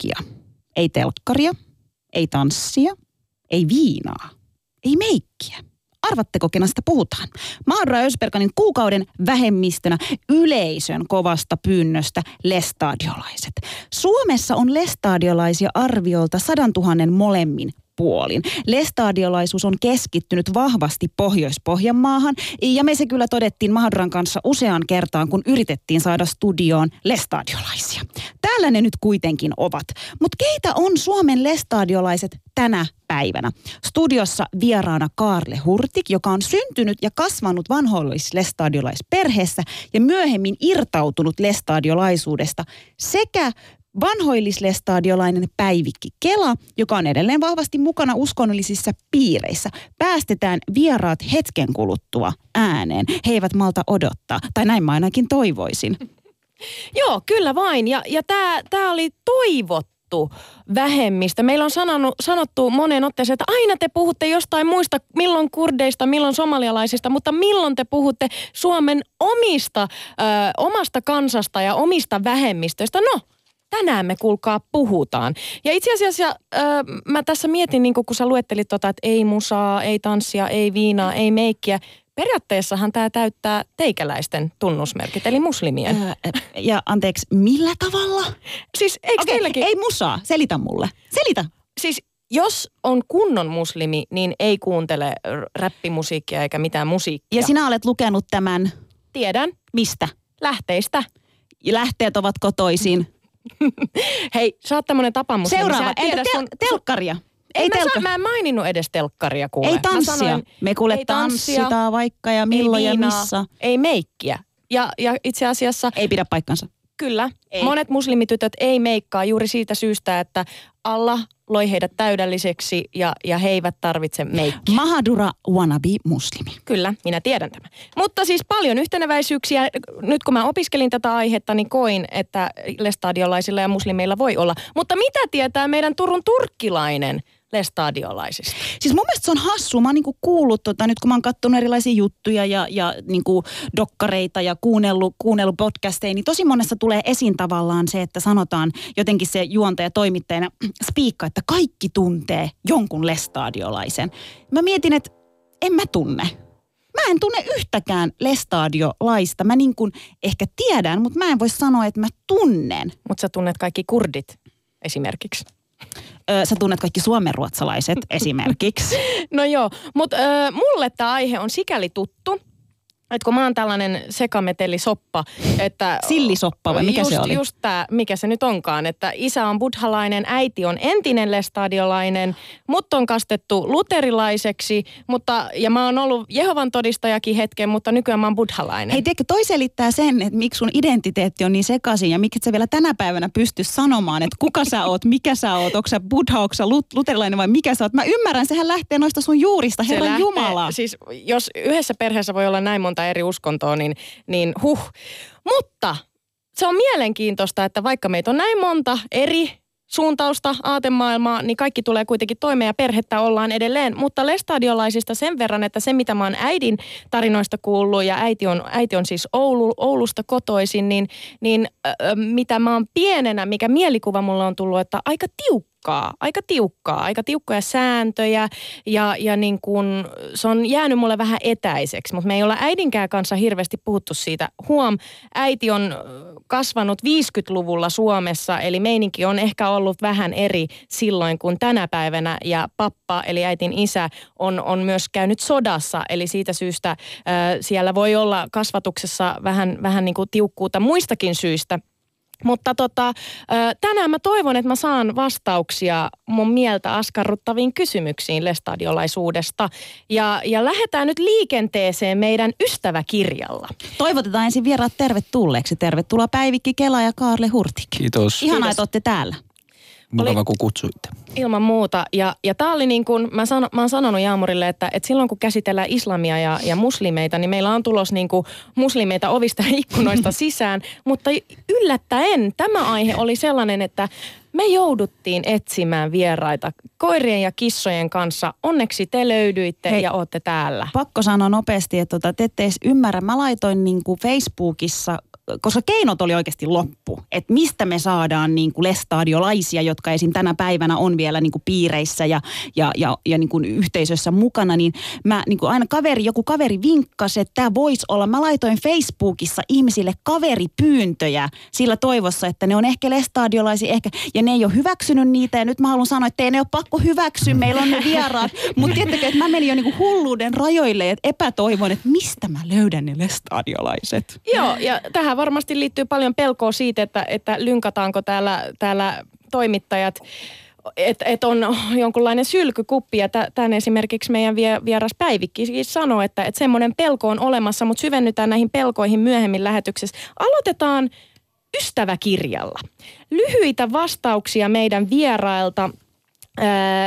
Musiikkia, ei telkkaria, ei tanssia, ei viinaa, ei meikkiä. Arvatteko, kenasta puhutaan? Mahdra Ösperkanin kuukauden vähemmistönä yleisön kovasta pyynnöstä lestadiolaiset. Suomessa on lestadiolaisia arviolta sadan tuhannen molemmin puolin. Lestadiolaisuus on keskittynyt vahvasti Pohjois-Pohjanmaahan ja me se kyllä todettiin Mahadran kanssa useaan kertaan, kun yritettiin saada studioon lestadiolaisia. Täällä ne nyt kuitenkin ovat. Mutta keitä on Suomen lestadiolaiset tänä päivänä? Studiossa vieraana Kaarle Hurtik, joka on syntynyt ja kasvanut vanhoillis-lestadiolaisperheessä ja myöhemmin irtautunut lestadiolaisuudesta sekä vanhoillislestadiolainen Päivikki Kela, joka on edelleen vahvasti mukana uskonnollisissa piireissä. Päästetään vieraat hetken kuluttua ääneen. He eivät malta odottaa, tai näin mä ainakin toivoisin. Joo, kyllä vain. Ja, ja tämä oli toivottu vähemmistö. Meillä on sanonut, sanottu moneen otteeseen, että aina te puhutte jostain muista, milloin kurdeista, milloin somalialaisista, mutta milloin te puhutte Suomen omista, ö, omasta kansasta ja omista vähemmistöistä. No, tänään me kuulkaa puhutaan. Ja itse asiassa ö, mä tässä mietin, niin kun sä luettelit tota, että ei musaa, ei tanssia, ei viinaa, ei meikkiä. Periaatteessahan tämä täyttää teikäläisten tunnusmerkit, eli muslimien. Ää, ja anteeksi, millä tavalla? Siis eikö Okei, teilläkin? ei musaa. Selitä mulle. Selitä. Siis jos on kunnon muslimi, niin ei kuuntele räppimusiikkia eikä mitään musiikkia. Ja sinä olet lukenut tämän Tiedän, mistä? lähteistä. Lähteet ovat kotoisin. Hei, sä oot tämmönen tapamuslimi. Seuraava. Sä et tiedä tel- sun- telkkaria? Ei, mä, telkka- sa- mä en maininnut edes telkkaria kuule. Ei tanssia. sanoin, Me kuule ei tanssia, tanssitaan vaikka ja milloin ei ja missä. Ei meikkiä. Ja, ja itse asiassa Ei pidä paikkansa. kyllä, Ei. monet muslimitytöt ei meikkaa juuri siitä syystä, että Allah loi heidät täydelliseksi ja, ja he eivät tarvitse meikkiä. Mahadura wannabe muslimi. Kyllä, minä tiedän tämän. Mutta siis paljon yhteneväisyyksiä. Nyt kun mä opiskelin tätä aihetta, niin koin, että lestadiolaisilla ja muslimeilla voi olla. Mutta mitä tietää meidän Turun turkkilainen lestadiolaisista? Siis mun mielestä se on hassu. Mä oon niinku kuullut, tota, nyt kun mä oon katsonut erilaisia juttuja ja, ja niinku dokkareita ja kuunnellut, kuunnellut podcasteja, niin tosi monessa tulee esiin tavallaan se, että sanotaan jotenkin se juontaja toimittajana spiikka, että kaikki tuntee jonkun lestadiolaisen. Mä mietin, että en mä tunne. Mä en tunne yhtäkään lestadiolaista. Mä niin kuin ehkä tiedän, mutta mä en voi sanoa, että mä tunnen. Mutta sä tunnet kaikki kurdit esimerkiksi. Ö, sä tunnet kaikki suomenruotsalaiset esimerkiksi. No joo, mutta mulle tämä aihe on sikäli tuttu, että kun mä oon tällainen sekametelisoppa, että... Sillisoppa vai mikä just, se oli? Just tää, mikä se nyt onkaan, että isä on buddhalainen, äiti on entinen lestadiolainen, mut on kastettu luterilaiseksi, mutta, ja mä oon ollut Jehovan todistajakin hetken, mutta nykyään mä oon buddhalainen. Hei, tiedätkö, toi selittää sen, että miksi sun identiteetti on niin sekaisin ja miksi et sä vielä tänä päivänä pysty sanomaan, että kuka sä oot, mikä sä oot, onko sä buddha, onko sä lut- luterilainen vai mikä sä oot. Mä ymmärrän, sehän lähtee noista sun juurista, Se Herran lähtee- Jumala. Siis jos yhdessä perheessä voi olla näin monta eri uskontoa, niin, niin huh. Mutta se on mielenkiintoista, että vaikka meitä on näin monta eri suuntausta, aatemaailmaa, niin kaikki tulee kuitenkin toimeen ja perhettä ollaan edelleen. Mutta lestadiolaisista sen verran, että se mitä mä oon äidin tarinoista kuullut ja äiti on, äiti on siis Oulu, Oulusta kotoisin, niin, niin ö, mitä mä oon pienenä, mikä mielikuva mulla on tullut, että aika tiukkaa, aika tiukkaa, aika tiukkoja sääntöjä ja, ja niin kun, se on jäänyt mulle vähän etäiseksi, mutta me ei olla äidinkään kanssa hirveästi puhuttu siitä. Huom, äiti on kasvanut 50-luvulla Suomessa, eli meininki on ehkä ollut vähän eri silloin kuin tänä päivänä ja pappa, eli äitin isä, on, on myös käynyt sodassa, eli siitä syystä ö, siellä voi olla kasvatuksessa vähän, vähän niin kuin tiukkuutta muistakin syistä. Mutta tota, tänään mä toivon, että mä saan vastauksia mun mieltä askarruttaviin kysymyksiin lestadiolaisuudesta. Ja, ja lähdetään nyt liikenteeseen meidän ystäväkirjalla. Toivotetaan ensin vieraat tervetulleeksi. Tervetuloa Päivikki Kela ja Kaarle Hurtik. Kiitos. Ihanaa, että olette täällä. Mukava, oli, kun kutsuitte. Ilman muuta. Ja, ja tämä oli niin kuin, mä, sano, mä oon sanonut Jaamurille, että, että silloin kun käsitellään islamia ja, ja muslimeita, niin meillä on tulos niin kuin muslimeita ovista ja ikkunoista sisään. Mutta yllättäen tämä aihe oli sellainen, että me jouduttiin etsimään vieraita koirien ja kissojen kanssa. Onneksi te löydyitte Hei, ja olette täällä. Pakko sanoa nopeasti, että tota, te ette edes ymmärrä. Mä laitoin niin kuin Facebookissa koska keinot oli oikeasti loppu. Että mistä me saadaan niin kuin lestadiolaisia, jotka esim. tänä päivänä on vielä niin kuin piireissä ja, ja, ja, ja niin kuin yhteisössä mukana, niin mä niin kuin aina kaveri, joku kaveri vinkkasi, että tämä voisi olla. Mä laitoin Facebookissa ihmisille kaveripyyntöjä sillä toivossa, että ne on ehkä lestadiolaisia, ehkä, ja ne ei ole hyväksynyt niitä. Ja nyt mä haluan sanoa, että ei ne ole pakko hyväksyä, meillä on ne vieraat. Mutta tiettäkö, että mä menin jo niin kuin hulluuden rajoille, että epätoivon, että mistä mä löydän ne lestadiolaiset. Joo, ja tähän varmasti liittyy paljon pelkoa siitä, että, että lynkataanko täällä, täällä toimittajat että et on jonkunlainen sylkykuppi. Ja tämän esimerkiksi meidän vieras Päivikki sanoi, että et semmoinen pelko on olemassa, mutta syvennytään näihin pelkoihin myöhemmin lähetyksessä. Aloitetaan ystäväkirjalla. Lyhyitä vastauksia meidän vierailta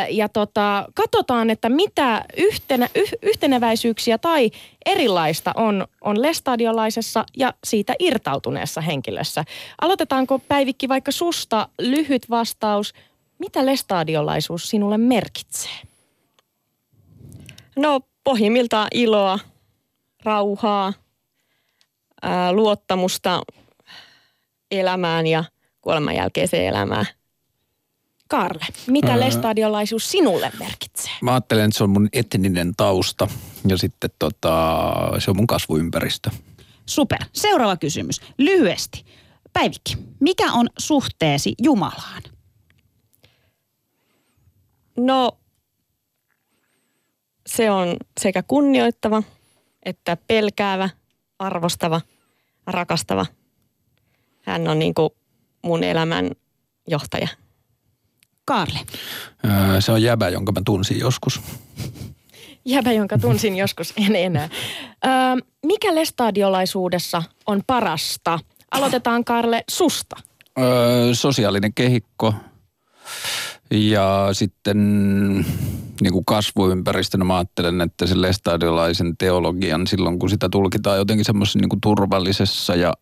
ja tota, katsotaan, että mitä yhtenä, yh, yhteneväisyyksiä tai erilaista on, on lestadiolaisessa ja siitä irtautuneessa henkilössä. Aloitetaanko Päivikki vaikka susta lyhyt vastaus. Mitä lestadiolaisuus sinulle merkitsee? No pohjimmiltaan iloa, rauhaa, ää, luottamusta elämään ja kuoleman jälkeiseen elämään – Karle, mitä lestadiolaisuus sinulle merkitsee? Mä ajattelen, että se on mun etninen tausta ja sitten tota, se on mun kasvuympäristö. Super. Seuraava kysymys. Lyhyesti. Päivikki, mikä on suhteesi Jumalaan? No, se on sekä kunnioittava että pelkäävä, arvostava, rakastava. Hän on niin kuin mun elämän johtaja. Kaarle? se on jäbä, jonka mä tunsin joskus. Jäbä, jonka tunsin joskus, en enää. Öö, mikä lestadiolaisuudessa on parasta? Aloitetaan Karle susta. Öö, sosiaalinen kehikko ja sitten niin kuin kasvuympäristönä mä ajattelen, että se lestadiolaisen teologian silloin, kun sitä tulkitaan jotenkin semmoisessa niin turvallisessa ja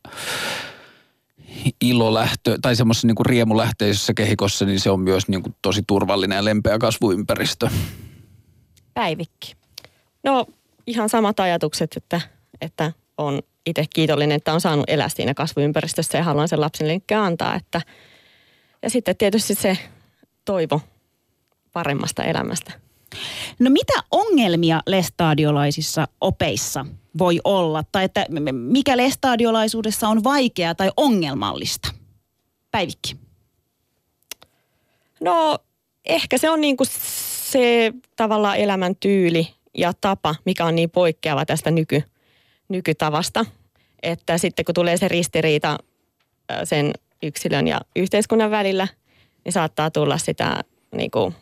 ilolähtö tai semmoisessa niin riemulähteisessä kehikossa, niin se on myös niin kuin tosi turvallinen ja lempeä kasvuympäristö. Päivikki. No ihan samat ajatukset, että, että on itse kiitollinen, että on saanut elää siinä kasvuympäristössä ja haluan sen lapsen antaa. Että, ja sitten tietysti se toivo paremmasta elämästä. No mitä ongelmia lestadiolaisissa opeissa voi olla? Tai että mikä lestadiolaisuudessa on vaikeaa tai ongelmallista? Päivikki. No ehkä se on niin kuin se tavallaan elämäntyyli ja tapa, mikä on niin poikkeava tästä nyky, nykytavasta. Että sitten kun tulee se ristiriita sen yksilön ja yhteiskunnan välillä, niin saattaa tulla sitä niin kuin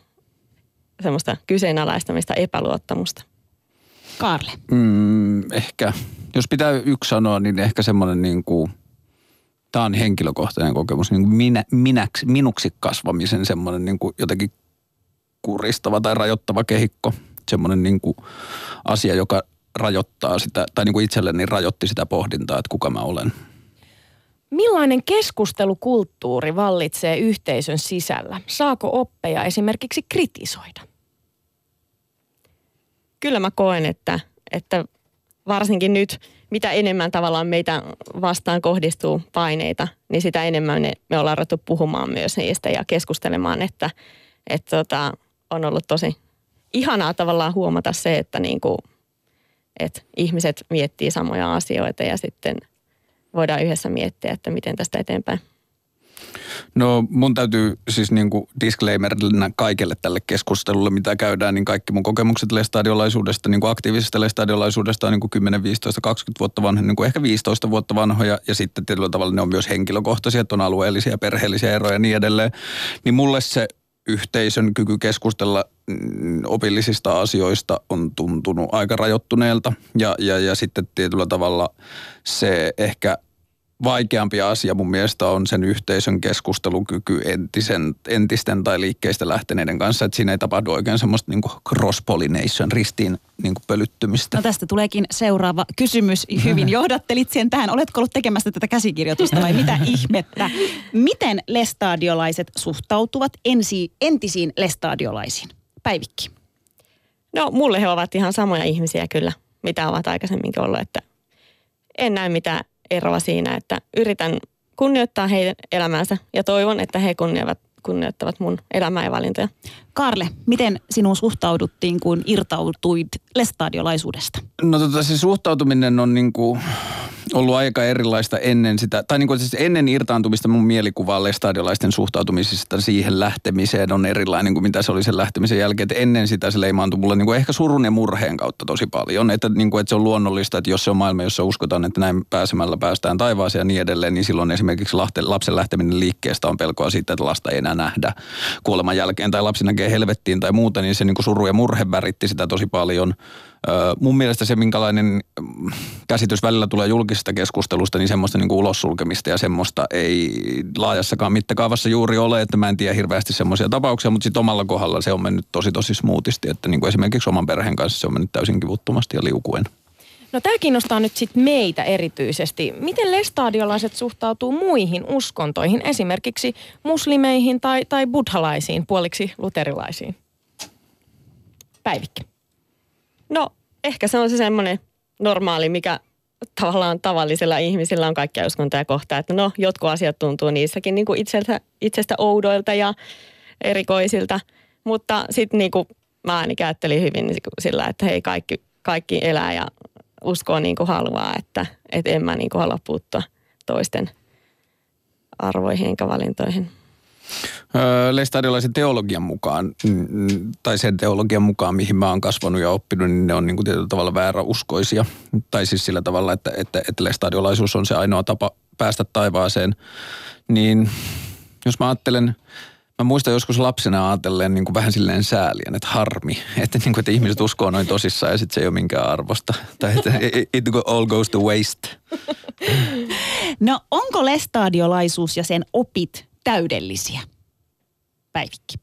semmoista kyseenalaistamista, epäluottamusta. Karle. Mm, ehkä, jos pitää yksi sanoa, niin ehkä semmoinen niin kuin, tämä on henkilökohtainen kokemus, niin kuin minä, minäksi, minuksi kasvamisen semmoinen niin kuin jotenkin kuristava tai rajoittava kehikko. Semmoinen niin kuin asia, joka rajoittaa sitä, tai niin kuin itselleni rajoitti sitä pohdintaa, että kuka mä olen. Millainen keskustelukulttuuri vallitsee yhteisön sisällä? Saako oppeja esimerkiksi kritisoida? Kyllä mä koen, että, että varsinkin nyt, mitä enemmän tavallaan meitä vastaan kohdistuu paineita, niin sitä enemmän ne, me ollaan ruvettu puhumaan myös niistä ja keskustelemaan, että, että tota, on ollut tosi ihanaa tavallaan huomata se, että, niin kuin, että ihmiset miettii samoja asioita ja sitten voidaan yhdessä miettiä, että miten tästä eteenpäin. No mun täytyy siis niin kuin disclaimerina kaikelle tälle keskustelulle, mitä käydään, niin kaikki mun kokemukset lestadiolaisuudesta, niin kuin aktiivisesta lestadiolaisuudesta on niin kuin 10, 15, 20 vuotta vanhoja, niin kuin ehkä 15 vuotta vanhoja ja sitten tietyllä tavalla ne on myös henkilökohtaisia, että on alueellisia, perheellisiä eroja ja niin edelleen. Niin mulle se yhteisön kyky keskustella mm, opillisista asioista on tuntunut aika rajoittuneelta ja, ja, ja sitten tietyllä tavalla se ehkä – vaikeampi asia mun mielestä on sen yhteisön keskustelukyky entisen, entisten tai liikkeistä lähteneiden kanssa, että siinä ei tapahdu oikein semmoista niin cross-pollination, ristiin niin pölyttymistä. No tästä tuleekin seuraava kysymys. Hyvin johdattelit sen tähän. Oletko ollut tekemässä tätä käsikirjoitusta vai mitä ihmettä? Miten lestadiolaiset suhtautuvat ensi, entisiin lestadiolaisiin? Päivikki. No mulle he ovat ihan samoja ihmisiä kyllä, mitä ovat aikaisemminkin ollut, että en näe mitään eroa siinä, että yritän kunnioittaa heidän elämäänsä ja toivon, että he kunnioittavat, kunnioittavat mun elämää ja valintoja. Karle, miten sinun suhtauduttiin, kun irtautuit lestadiolaisuudesta? No tota, se suhtautuminen on niin kuin ollut aika erilaista ennen sitä, tai niin kuin siis ennen irtaantumista mun mielikuva lestadiolaisten suhtautumisesta siihen lähtemiseen on erilainen kuin mitä se oli sen lähtemisen jälkeen. Että ennen sitä se leimaantui mulle niin kuin ehkä surun ja murheen kautta tosi paljon. Että, niin kuin, että se on luonnollista, että jos se on maailma, jossa uskotaan, että näin pääsemällä päästään taivaaseen ja niin edelleen, niin silloin esimerkiksi lapsen lähteminen liikkeestä on pelkoa siitä, että lasta ei enää nähdä kuoleman jälkeen tai lapsi näkee helvettiin tai muuta, niin se niin kuin suru ja murhe väritti sitä tosi paljon – mun mielestä se, minkälainen mm, käsitys välillä tulee julkisesta keskustelusta, niin semmoista niin kuin ulossulkemista ja semmoista ei laajassakaan mittakaavassa juuri ole, että mä en tiedä hirveästi semmoisia tapauksia, mutta sitten omalla kohdalla se on mennyt tosi tosi smoothisti, että niin kuin esimerkiksi oman perheen kanssa se on mennyt täysin kivuttomasti ja liukuen. No tämä kiinnostaa nyt sitten meitä erityisesti. Miten lestadiolaiset suhtautuu muihin uskontoihin, esimerkiksi muslimeihin tai, tai buddhalaisiin, puoliksi luterilaisiin? Päivikki. No ehkä se on se semmoinen normaali, mikä tavallaan tavallisilla ihmisillä on kaikkia uskontoja kohtaa, että no jotkut asiat tuntuu niissäkin niin kuin itsestä, itsestä oudoilta ja erikoisilta, mutta sitten niin kuin mä ainakin ajattelin hyvin niin sillä, että hei kaikki, kaikki elää ja uskoo niin kuin haluaa, että, että en mä niin kuin halua puuttua toisten arvoihin enkä valintoihin. Leistadiolaisen teologian mukaan, tai sen teologian mukaan, mihin mä oon kasvanut ja oppinut, niin ne on niin kuin tietyllä tavalla vääräuskoisia. Tai siis sillä tavalla, että, että, että leistadiolaisuus on se ainoa tapa päästä taivaaseen. Niin jos mä ajattelen, mä muistan joskus lapsena ajatellen niin kuin vähän silleen säälien, että harmi, että, niin kuin, että ihmiset uskoo noin tosissaan ja sitten se ei ole minkään arvosta. Tai että it all goes to waste. No onko lestadiolaisuus ja sen opit täydellisiä? Päivikki.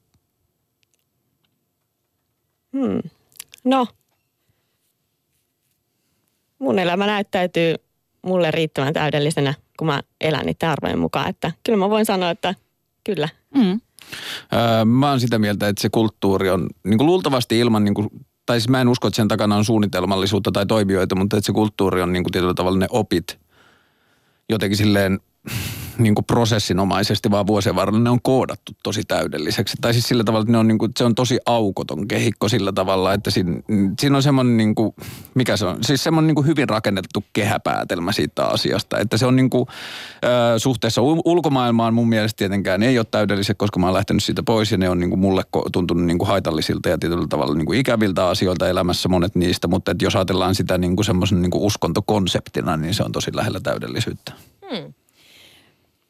Hmm. No, mun elämä näyttäytyy mulle riittävän täydellisenä, kun mä elän niiden arvojen mukaan. Että kyllä mä voin sanoa, että kyllä. Mm. Öö, mä oon sitä mieltä, että se kulttuuri on niin kuin luultavasti ilman, niin kuin, tai siis mä en usko, että sen takana on suunnitelmallisuutta tai toimijoita, mutta että se kulttuuri on niin kuin tietyllä tavalla ne opit jotenkin silleen niin kuin prosessinomaisesti, vaan vuosien varrella ne on koodattu tosi täydelliseksi. Tai siis sillä tavalla, että ne on niin kuin, se on tosi aukoton kehikko sillä tavalla, että siinä, siinä on semmoinen, niin kuin, mikä se on, siis semmoinen niin kuin hyvin rakennettu kehäpäätelmä siitä asiasta. Että se on niin kuin, suhteessa ulkomaailmaan mun mielestä tietenkään ei ole täydelliset, koska mä oon lähtenyt siitä pois ja ne on niin kuin mulle tuntunut niin kuin haitallisilta ja tietyllä tavalla niin kuin ikäviltä asioilta elämässä monet niistä. Mutta että jos ajatellaan sitä niin kuin semmoisen niin kuin uskontokonseptina, niin se on tosi lähellä täydellisyyttä. Hmm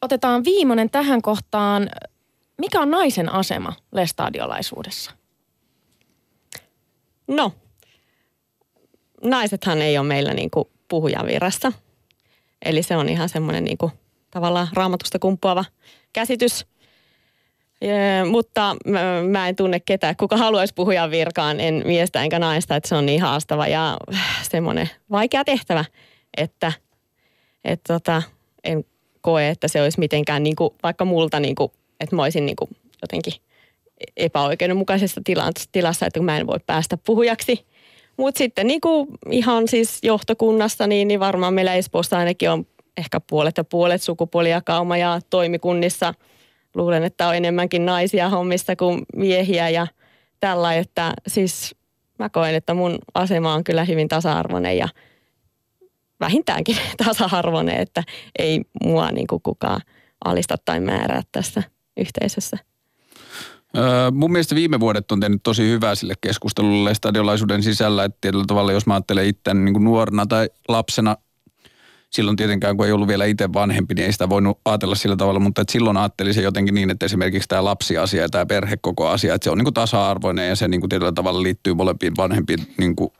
otetaan viimeinen tähän kohtaan. Mikä on naisen asema lestadiolaisuudessa? No, naisethan ei ole meillä niin kuin puhujan virassa. Eli se on ihan semmoinen niin tavallaan raamatusta kumpuava käsitys. Ja, mutta mä, mä en tunne ketään, kuka haluaisi puhujan virkaan, en miestä enkä naista, että se on niin haastava ja semmoinen vaikea tehtävä, että, että tota, en koe, että se olisi mitenkään niin kuin, vaikka multa, niin kuin, että mä olisin niin kuin, jotenkin epäoikeudenmukaisessa tilassa, että mä en voi päästä puhujaksi. Mutta sitten niin kuin ihan siis johtokunnassa, niin, niin varmaan meillä Espoossa ainakin on ehkä puolet ja puolet sukupuolijakauma ja toimikunnissa luulen, että on enemmänkin naisia hommissa kuin miehiä ja tällä, että siis mä koen, että mun asema on kyllä hyvin tasa-arvoinen ja – vähintäänkin tasa-arvoinen, että ei mua niin kuin kukaan alista tai määrää tässä yhteisössä. Öö, mun mielestä viime vuodet on tehnyt tosi hyvää sille keskustelulle stadiolaisuuden sisällä, että tietyllä tavalla jos mä ajattelen itse niin nuorena tai lapsena, silloin tietenkään kun ei ollut vielä itse vanhempi, niin ei sitä voinut ajatella sillä tavalla, mutta että silloin ajattelin se jotenkin niin, että esimerkiksi tämä lapsiasia ja tämä perhekoko asia, että se on niin kuin tasa-arvoinen ja se niin kuin tietyllä tavalla liittyy molempiin vanhempiin niin kuin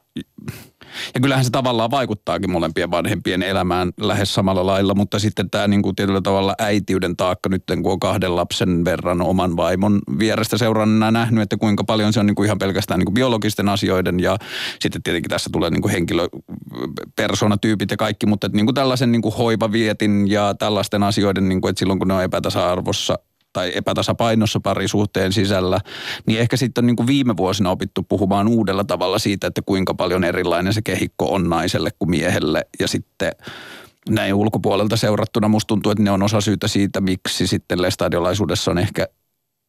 ja kyllähän se tavallaan vaikuttaakin molempien vanhempien elämään lähes samalla lailla, mutta sitten tämä niin kuin tietyllä tavalla äitiyden taakka nyt, kun on kahden lapsen verran oman vaimon vierestä seurannana nähnyt, että kuinka paljon se on niin kuin ihan pelkästään niin kuin biologisten asioiden ja sitten tietenkin tässä tulee niin kuin henkilö, persoonatyypit ja kaikki, että niin kuin tällaisen niin kuin hoivavietin ja tällaisten asioiden, niin kuin, että silloin kun ne on epätasa-arvossa tai epätasapainossa parisuhteen sisällä, niin ehkä sitten on niin kuin viime vuosina opittu puhumaan uudella tavalla siitä, että kuinka paljon erilainen se kehikko on naiselle kuin miehelle ja sitten näin ulkopuolelta seurattuna musta tuntuu, että ne on osa syytä siitä, miksi sitten lestadiolaisuudessa on ehkä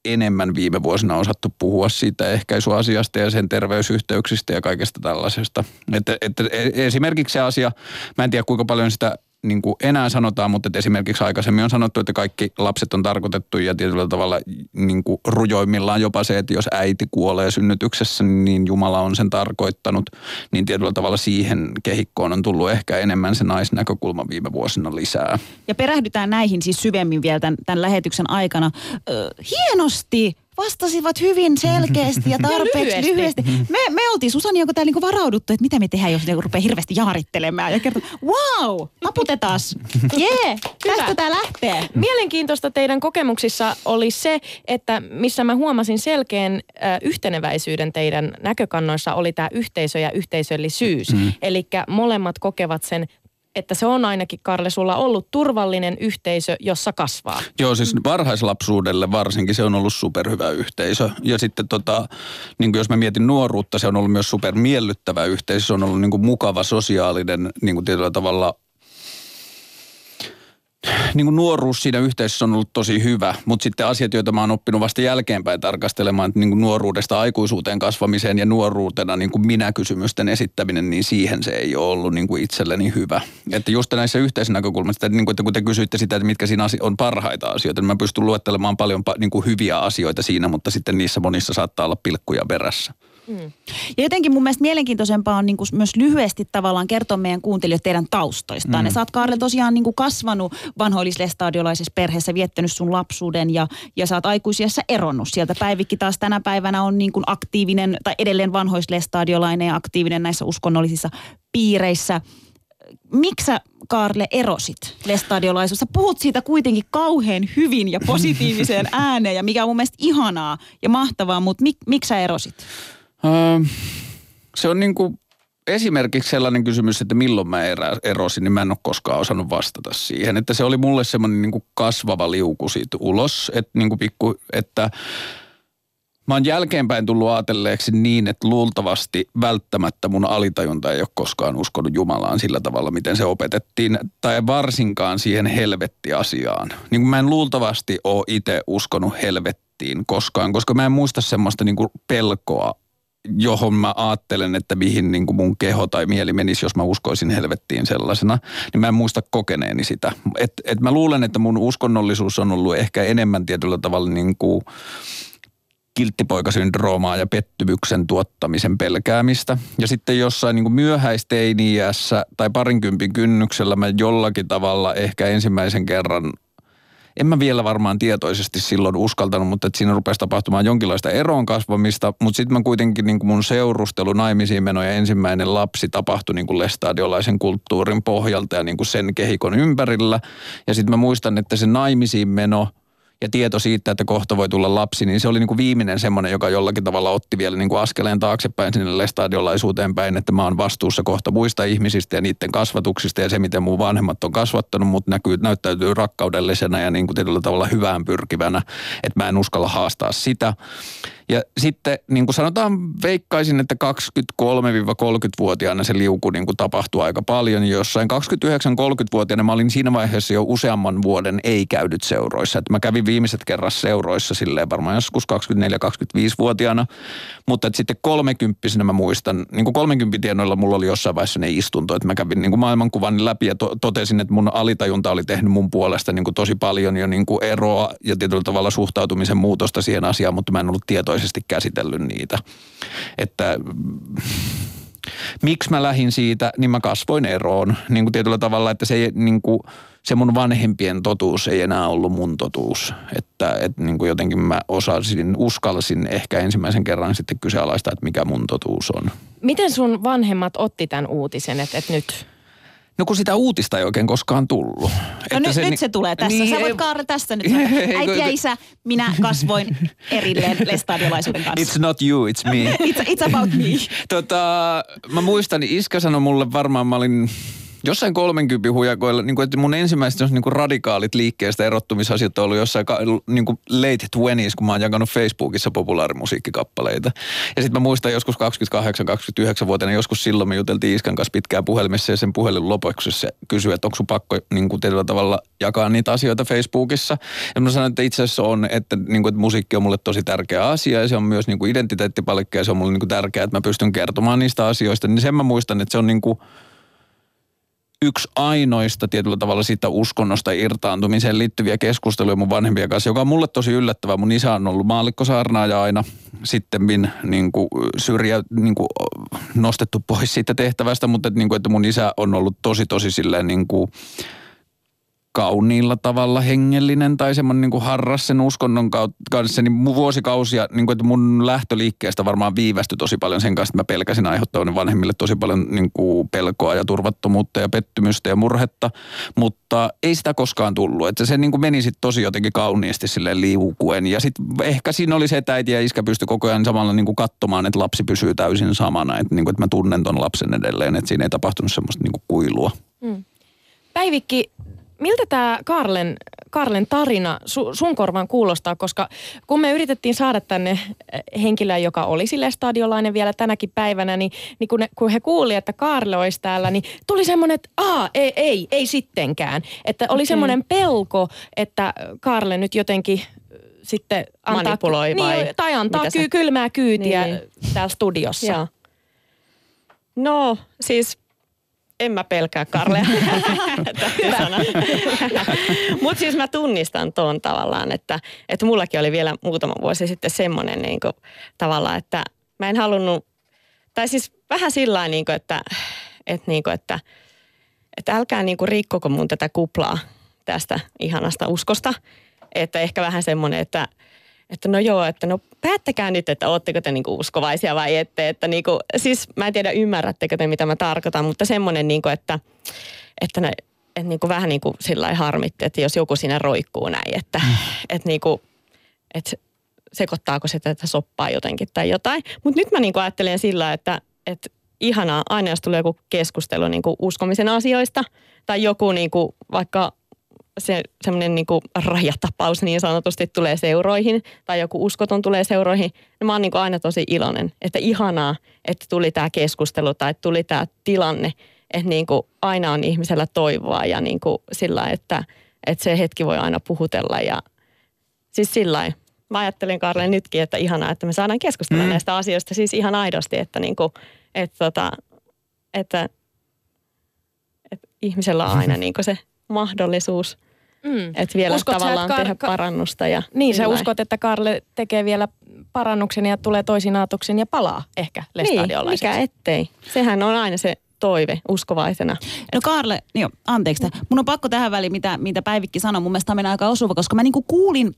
enemmän viime vuosina osattu puhua siitä ehkäisyasiasta ja sen terveysyhteyksistä ja kaikesta tällaisesta. Että, että e-, esimerkiksi se asia, mä en tiedä kuinka paljon sitä niin kuin enää sanotaan, mutta esimerkiksi aikaisemmin on sanottu, että kaikki lapset on tarkoitettu ja tietyllä tavalla niin kuin rujoimmillaan jopa se, että jos äiti kuolee synnytyksessä, niin Jumala on sen tarkoittanut, niin tietyllä tavalla siihen kehikkoon on tullut ehkä enemmän se naisnäkökulma viime vuosina lisää. Ja perehdytään näihin siis syvemmin vielä tämän, tämän lähetyksen aikana. Ö, hienosti vastasivat hyvin selkeästi ja tarpeeksi ja lyhyesti. lyhyesti. Me, me oltiin Susani, onko täällä niinku varauduttu, että mitä me tehdään, jos ne rupeaa hirveästi jaarittelemaan ja kertoo, wow, naputetaas. Jee, yeah, tästä tää lähtee. Mielenkiintoista teidän kokemuksissa oli se, että missä mä huomasin selkeän äh, yhteneväisyyden teidän näkökannoissa oli tämä yhteisö ja yhteisöllisyys. Mm. Eli molemmat kokevat sen että se on ainakin, Karle, sulla ollut turvallinen yhteisö, jossa kasvaa. Joo, siis varhaislapsuudelle varsinkin se on ollut superhyvä yhteisö. Ja sitten tota, niin jos mä mietin nuoruutta, se on ollut myös supermiellyttävä yhteisö. Se on ollut niin kuin mukava, sosiaalinen, niin kuin tietyllä tavalla niin kuin nuoruus siinä yhteisössä on ollut tosi hyvä, mutta sitten asiat, joita mä oon oppinut vasta jälkeenpäin tarkastelemaan, että niin kuin nuoruudesta aikuisuuteen kasvamiseen ja nuoruutena niin kuin minä-kysymysten esittäminen, niin siihen se ei ole ollut niin kuin itselleni hyvä. Että just näissä yhteisön näkökulmasta, että, niin kuin, että kun te kysyitte sitä, että mitkä siinä on parhaita asioita, niin mä pystyn luettelemaan paljon niin kuin hyviä asioita siinä, mutta sitten niissä monissa saattaa olla pilkkuja perässä. Mm. Ja jotenkin mun mielestä mielenkiintoisempaa on niin kuin myös lyhyesti tavallaan kertoa meidän kuuntelijoille teidän taustoistaan. Mm. Ja sä oot Kaarle tosiaan niin kuin kasvanut vanhoillislestadiolaisessa perheessä, viettänyt sun lapsuuden ja, ja sä oot aikuisiassa eronnut sieltä. Päivikki taas tänä päivänä on niin kuin aktiivinen tai edelleen vanhoislestadiolainen ja aktiivinen näissä uskonnollisissa piireissä. Miksi sä, Kaarle, erosit lestadiolaisuudessa? Puhut siitä kuitenkin kauhean hyvin ja positiiviseen ääneen ja mikä on mun mielestä ihanaa ja mahtavaa, mutta mik, miksi sä erosit? Se on niin kuin esimerkiksi sellainen kysymys, että milloin mä erosin, niin mä en ole koskaan osannut vastata siihen. Että se oli mulle semmoinen niin kasvava liuku siitä ulos, että niin kuin pikku, että Mä oon jälkeenpäin tullut ajatelleeksi niin, että luultavasti välttämättä mun alitajunta ei ole koskaan uskonut Jumalaan sillä tavalla, miten se opetettiin, tai varsinkaan siihen helvettiasiaan. Niin kuin mä en luultavasti ole itse uskonut helvettiin koskaan, koska mä en muista semmoista niin kuin pelkoa johon mä ajattelen, että mihin niin kuin mun keho tai mieli menisi, jos mä uskoisin helvettiin sellaisena, niin mä en muista kokeneeni sitä. Et, et mä luulen, että mun uskonnollisuus on ollut ehkä enemmän tietyllä tavalla niin kuin kilttipoikasyndroomaa ja pettymyksen tuottamisen pelkäämistä. Ja sitten jossain niin myöhäisteiniässä tai parinkympin kynnyksellä mä jollakin tavalla ehkä ensimmäisen kerran en mä vielä varmaan tietoisesti silloin uskaltanut, mutta että siinä rupesi tapahtumaan jonkinlaista eroon kasvamista, mutta sitten mä kuitenkin niin mun seurustelu, naimisiin meno ja ensimmäinen lapsi tapahtui niin kuin lestadiolaisen kulttuurin pohjalta ja niin sen kehikon ympärillä. Ja sitten mä muistan, että se naimisiin meno – ja tieto siitä, että kohta voi tulla lapsi, niin se oli niin kuin viimeinen semmoinen, joka jollakin tavalla otti vielä niin kuin askeleen taaksepäin sinne lestadiolaisuuteen päin, että mä oon vastuussa kohta muista ihmisistä ja niiden kasvatuksista ja se, miten mun vanhemmat on kasvattanut, mutta näkyy, näyttäytyy rakkaudellisena ja niin kuin tietyllä tavalla hyvään pyrkivänä, että mä en uskalla haastaa sitä. Ja sitten niin kuin sanotaan, veikkaisin, että 23-30-vuotiaana se liuku niin kuin tapahtui aika paljon. Jossain 29-30-vuotiaana mä olin siinä vaiheessa jo useamman vuoden ei-käydyt seuroissa. Että mä kävin viimeiset kerran seuroissa silleen varmaan joskus 24-25-vuotiaana. Mutta että sitten 30 mä muistan, niin kuin 30 tienoilla mulla oli jossain vaiheessa ne istunto, että mä kävin niin kuin maailmankuvan läpi ja to- totesin, että mun alitajunta oli tehnyt mun puolesta niin kuin tosi paljon jo niin kuin eroa ja tietyllä tavalla suhtautumisen muutosta siihen asiaan, mutta mä en ollut tietoisesti käsitellyt niitä. Että mm, miksi mä lähdin siitä, niin mä kasvoin eroon. Niin kuin tietyllä tavalla, että se, niin kuin, se mun vanhempien totuus ei enää ollut mun totuus. Että, että niin kuin jotenkin mä osasin, uskalsin ehkä ensimmäisen kerran sitten kyseenalaista, että mikä mun totuus on. Miten sun vanhemmat otti tämän uutisen, että, että nyt No kun sitä uutista ei oikein koskaan tullut. No nyt, se, nyt se tulee tässä. Niin, Sä voit Kaarle tässä nyt. Ei, Äiti ja isä, minä kasvoin erilleen lestadiolaisuuden kanssa. It's not you, it's me. It's, it's about me. tota, mä muistan, iskä sanoi mulle varmaan, mä olin jossain 30 hujakoilla, niin kuin, että mun ensimmäiset niin kuin radikaalit liikkeestä erottumisasiat on ollut jossain niin kuin late 20s, kun mä oon jakanut Facebookissa populaarimusiikkikappaleita. Ja sitten mä muistan joskus 28-29-vuotiaana, joskus silloin me juteltiin Iskan kanssa pitkään puhelimessa ja sen puhelin lopuksi se kysyi, että onko sun pakko niin kuin tietyllä tavalla jakaa niitä asioita Facebookissa. Ja mä sanoin, että itse asiassa on, että, niin kuin, että musiikki on mulle tosi tärkeä asia ja se on myös niin kuin identiteettipalikka ja se on mulle niin kuin tärkeää, että mä pystyn kertomaan niistä asioista. Niin sen mä muistan, että se on niin kuin yksi ainoista tietyllä tavalla siitä uskonnosta irtaantumiseen liittyviä keskusteluja mun vanhempien kanssa, joka on mulle tosi yllättävää. Mun isä on ollut maallikkosaarnaaja aina, sitten niin kuin syrjä, niin kuin nostettu pois siitä tehtävästä, mutta niin kuin, että mun isä on ollut tosi tosi silleen niin kuin kauniilla tavalla hengellinen tai semmoinen niin harras sen uskonnon kanssa, niin mun vuosikausia, niin kuin, että mun lähtöliikkeestä varmaan viivästyi tosi paljon sen kanssa, että mä pelkäsin aiheuttavani vanhemmille tosi paljon niin kuin pelkoa ja turvattomuutta ja pettymystä ja murhetta, mutta ei sitä koskaan tullut. Että se niin kuin meni sitten tosi jotenkin kauniisti silleen liukuen ja sitten ehkä siinä oli se, että äiti ja iskä pysty koko ajan samalla niin kuin katsomaan, että lapsi pysyy täysin samana, että, niin kuin, että mä tunnen ton lapsen edelleen, että siinä ei tapahtunut semmoista niin kuin kuilua. Päivikki, miltä tämä Karlen, Karlen tarina su, sun korvaan kuulostaa, koska kun me yritettiin saada tänne eh, henkilöä, joka oli sille stadiolainen vielä tänäkin päivänä, niin, niin kun, ne, kun he kuuli, että Karle olisi täällä, niin tuli semmoinen, että aa, ei, ei, ei sittenkään. Että oli semmoinen pelko, että Karle nyt jotenkin eh, sitten antaa, Manipuloi vai niin, tai antaa ky, kylmää kyytiä Niin, niin, täällä studiossa. Joo. No siis en mä pelkää Karlea. Mutta siis mä tunnistan tuon tavallaan, että, että mullakin oli vielä muutama vuosi sitten semmoinen niin kuin, tavallaan, että mä en halunnut, tai siis vähän sillä niin kuin, että, että, niin kuin, että, että älkää niin kuin rikkoko mun tätä kuplaa tästä ihanasta uskosta. Että ehkä vähän semmoinen, että, että no joo, että no päättäkää nyt, että ootteko te niinku uskovaisia vai ette. Että niinku, siis mä en tiedä ymmärrättekö te mitä mä tarkoitan, mutta semmoinen, niinku, että, että, ne, että niinku vähän niin kuin sillä harmitti, että jos joku siinä roikkuu näin, että, että, niinku, että sekoittaako se tätä soppaa jotenkin tai jotain. Mutta nyt mä niinku ajattelen sillä että, että ihanaa aina, jos tulee joku keskustelu niinku uskomisen asioista tai joku niinku vaikka se semmoinen niinku rajatapaus niin sanotusti tulee seuroihin tai joku uskoton tulee seuroihin, niin mä oon niinku aina tosi iloinen, että ihanaa, että tuli tämä keskustelu tai että tuli tämä tilanne, että niinku aina on ihmisellä toivoa ja niinku sillä, että, että se hetki voi aina puhutella ja siis sillä. Mä ajattelin Karle nytkin, että ihanaa, että me saadaan keskustella Mm. näistä asioista siis ihan aidosti, että, niinku, että, tota, että, että ihmisellä on aina niinku se mahdollisuus – Mm. että vielä Uskot sä, tavallaan että Kar- tehdä Ka- parannusta. Ja Niin, sä sillä uskot, että Karle tekee vielä parannuksen ja tulee toisin ajatuksin ja palaa ehkä Niin, lestadiolaiseksi. mikä ettei. Sehän on aina se toive uskovaisena. No Karle, joo, anteeksi. Mun on pakko tähän väliin, mitä, mitä Päivikki sanoi. Mun mielestä tämä aika osuva, koska mä niinku kuulin,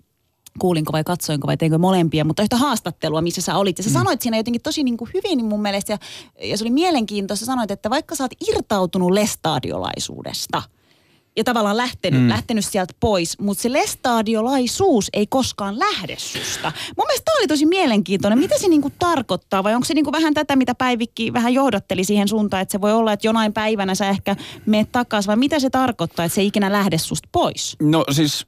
kuulinko vai katsoinko vai teinkö molempia, mutta yhtä haastattelua, missä sä olit. Ja sä mm. sanoit siinä jotenkin tosi niinku hyvin niin mun mielestä, ja, ja se oli mielenkiintoista. Sä sanoit, että vaikka sä oot irtautunut lestadiolaisuudesta, ja tavallaan lähtenyt, mm. lähtenyt sieltä pois, mutta se lestadiolaisuus ei koskaan lähde susta. Mun mielestä tämä oli tosi mielenkiintoinen. Mitä se niinku tarkoittaa vai onko se niinku vähän tätä, mitä Päivikki vähän johdatteli siihen suuntaan, että se voi olla, että jonain päivänä sä ehkä meet takaisin vai mitä se tarkoittaa, että se ei ikinä lähde susta pois? No siis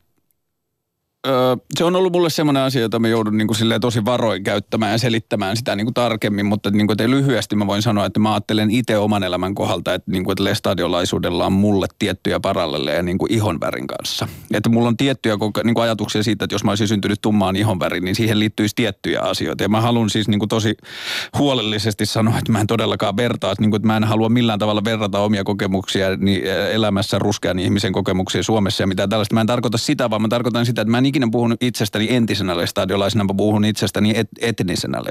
Öö, se on ollut mulle semmoinen asia, jota mä joudun niin kuin tosi varoin käyttämään ja selittämään sitä niin kuin tarkemmin, mutta niin kuin, lyhyesti mä voin sanoa, että mä ajattelen itse oman elämän kohdalta, että, niin kuin, että lestadiolaisuudella on mulle tiettyjä paralleleja niin kuin ihonvärin kanssa. Että mulla on tiettyjä niin kuin ajatuksia siitä, että jos mä olisin syntynyt tummaan ihonvärin, niin siihen liittyisi tiettyjä asioita. Ja mä haluan siis niin kuin tosi huolellisesti sanoa, että mä en todellakaan vertaa, että, niin kuin, että mä en halua millään tavalla verrata omia kokemuksia niin elämässä ruskean ihmisen kokemuksia Suomessa ja mitä tällaista. Mä en tarkoita sitä, vaan mä tarkoitan sitä, että mä en ikinä puhunut itsestäni entisenä lestadiolaisena, mä puhun itsestäni et, etnisenä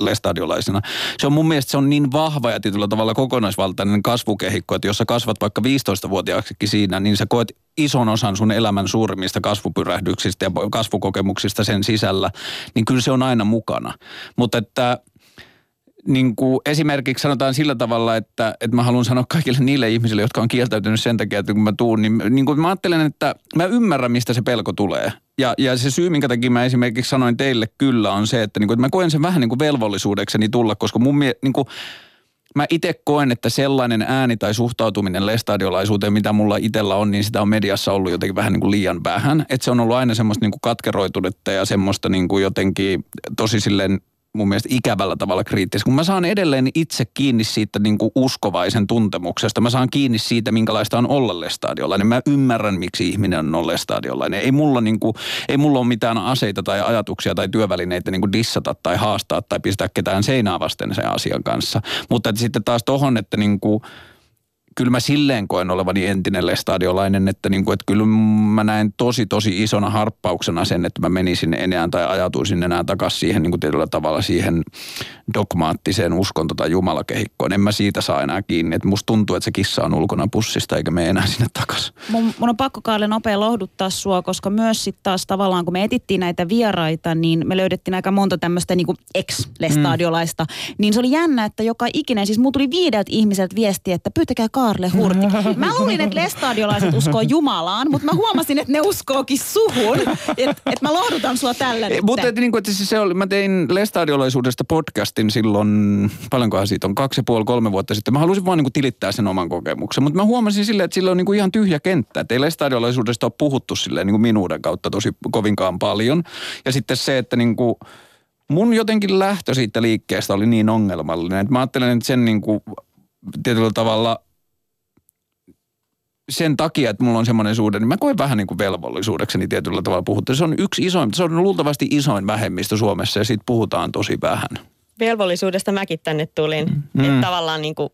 lestadiolaisena. Se on mun mielestä se on niin vahva ja tietyllä tavalla kokonaisvaltainen kasvukehikko, että jos sä kasvat vaikka 15-vuotiaaksikin siinä, niin sä koet ison osan sun elämän suurimmista kasvupyrähdyksistä ja kasvukokemuksista sen sisällä, niin kyllä se on aina mukana. Mutta että niin kuin esimerkiksi sanotaan sillä tavalla, että, että mä haluan sanoa kaikille niille ihmisille, jotka on kieltäytynyt sen takia, että kun mä tuun, niin, niin kuin mä ajattelen, että mä ymmärrän, mistä se pelko tulee. Ja, ja se syy, minkä takia mä esimerkiksi sanoin teille kyllä, on se, että, niin kuin, että mä koen sen vähän niin kuin velvollisuudekseni tulla, koska mun mie, niin kuin, mä itse koen, että sellainen ääni tai suhtautuminen lestadiolaisuuteen, mitä mulla itsellä on, niin sitä on mediassa ollut jotenkin vähän niin kuin liian vähän. Että se on ollut aina semmoista niin kuin katkeroitunutta ja semmoista niin kuin jotenkin tosi silleen mun mielestä ikävällä tavalla kriittistä, kun mä saan edelleen itse kiinni siitä niin kuin uskovaisen tuntemuksesta. Mä saan kiinni siitä, minkälaista on olla lestadiolainen. Mä ymmärrän, miksi ihminen on lestadiolainen. Ei mulla, niin ei mulla ole mitään aseita tai ajatuksia tai työvälineitä niin kuin dissata tai haastaa tai pistää ketään seinää vasten sen asian kanssa. Mutta että sitten taas tohon, että niin kuin, kyllä mä silleen koen olevani entinen lestadiolainen, että, niin kuin, että kyllä mä näen tosi tosi isona harppauksena sen, että mä menisin enää tai ajatuisin enää takaisin siihen niin kuin tietyllä tavalla siihen dogmaattiseen uskonto- tai jumalakehikkoon. En mä siitä saa enää kiinni. Että musta tuntuu, että se kissa on ulkona pussista eikä me enää sinne takaisin. Mun, mun on pakko Kaale nopea lohduttaa sua, koska myös sitten taas tavallaan kun me etittiin näitä vieraita, niin me löydettiin aika monta tämmöistä niin ex-lestadiolaista. Mm. Niin se oli jännä, että joka ikinen, siis mulla tuli viideltä ihmiseltä viesti, että pyytäkää Kaarle Hurti. Mä luulin, että lestadiolaiset uskoo Jumalaan, mutta mä huomasin, että ne uskookin suhun. Että et mä lohdutan sua tällä nyt. Mutta että, niin kuin, että siis se oli, mä tein lestadiolaisuudesta podcastin silloin, paljonkohan siitä on, kaksi ja puoli, kolme vuotta sitten. Mä halusin vaan niin kuin tilittää sen oman kokemuksen, mutta mä huomasin silleen, että sillä on niin kuin ihan tyhjä kenttä. Että ei lestadiolaisuudesta ole puhuttu silleen niin kuin minuuden kautta tosi kovinkaan paljon. Ja sitten se, että niin kuin, mun jotenkin lähtö siitä liikkeestä oli niin ongelmallinen, että mä ajattelen, että sen niin kuin tietyllä tavalla sen takia, että mulla on semmoinen suhde, niin mä koen vähän niin kuin velvollisuudekseni tietyllä tavalla puhuttu. Se on yksi isoin, se on luultavasti isoin vähemmistö Suomessa ja siitä puhutaan tosi vähän. Velvollisuudesta mäkin tänne tulin. Mm. Että tavallaan niin kuin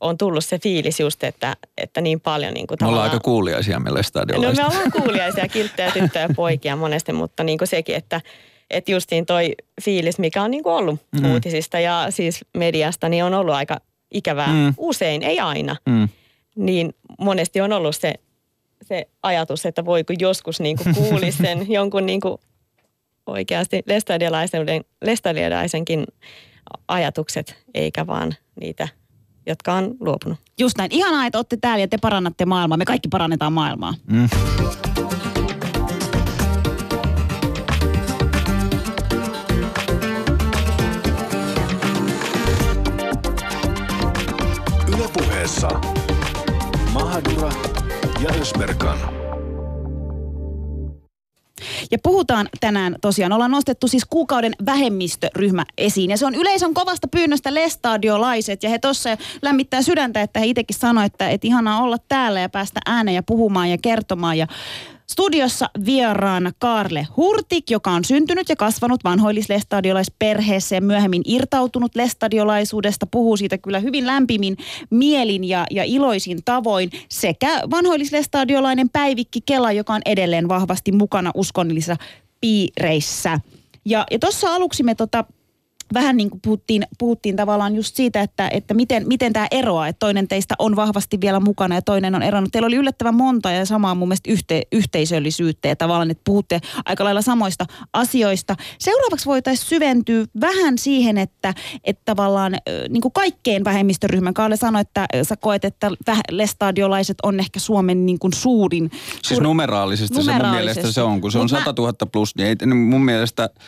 on tullut se fiilis just, että, että niin paljon niin kuin Me ollaan aika kuuliaisia meille No me ollaan kuuliaisia, kilttejä tyttöjä ja poikia monesti, mutta niin kuin sekin, että, että justiin toi fiilis, mikä on niin kuin ollut mm. uutisista ja siis mediasta, niin on ollut aika ikävää. Mm. Usein, ei aina. Mm niin monesti on ollut se, se ajatus, että voi kun joskus niin kuin kuulisi sen jonkun niin kuin oikeasti lestadiolaisenkin ajatukset, eikä vaan niitä, jotka on luopunut. Just näin. Ihanaa, että olette täällä ja te parannatte maailmaa. Me kaikki parannetaan maailmaa. Mm. Mahadura ja Ösberkan. Ja puhutaan tänään tosiaan, ollaan nostettu siis kuukauden vähemmistöryhmä esiin. Ja se on yleisön kovasta pyynnöstä lestadiolaiset. Ja he tuossa lämmittää sydäntä, että he itsekin sanoivat, että, että ihanaa olla täällä ja päästä ääneen ja puhumaan ja kertomaan. Ja Studiossa vieraana Karle Hurtik, joka on syntynyt ja kasvanut vanhoillislestadiolaisperheessä ja myöhemmin irtautunut lestadiolaisuudesta. Puhuu siitä kyllä hyvin lämpimin mielin ja, ja iloisin tavoin. Sekä vanhoillislestadiolainen Päivikki Kela, joka on edelleen vahvasti mukana uskonnollisissa piireissä. Ja, ja tuossa aluksi me tota, vähän niin kuin puhuttiin, puhuttiin tavallaan just siitä, että, että miten, miten tämä eroaa, että toinen teistä on vahvasti vielä mukana ja toinen on eronnut. Teillä oli yllättävän monta ja samaa mun mielestä yhte, yhteisöllisyyttä ja tavallaan, että puhutte aika lailla samoista asioista. Seuraavaksi voitaisiin syventyä vähän siihen, että, että tavallaan niin kuin kaikkein vähemmistöryhmän Kaale sanoi, että sä koet, että lestadiolaiset on ehkä Suomen niin kuin suurin. Siis numeraalisesti, numeraalisesti se mun mielestä se on, kun se on 100 000 plus, niin ei, niin mun mielestä –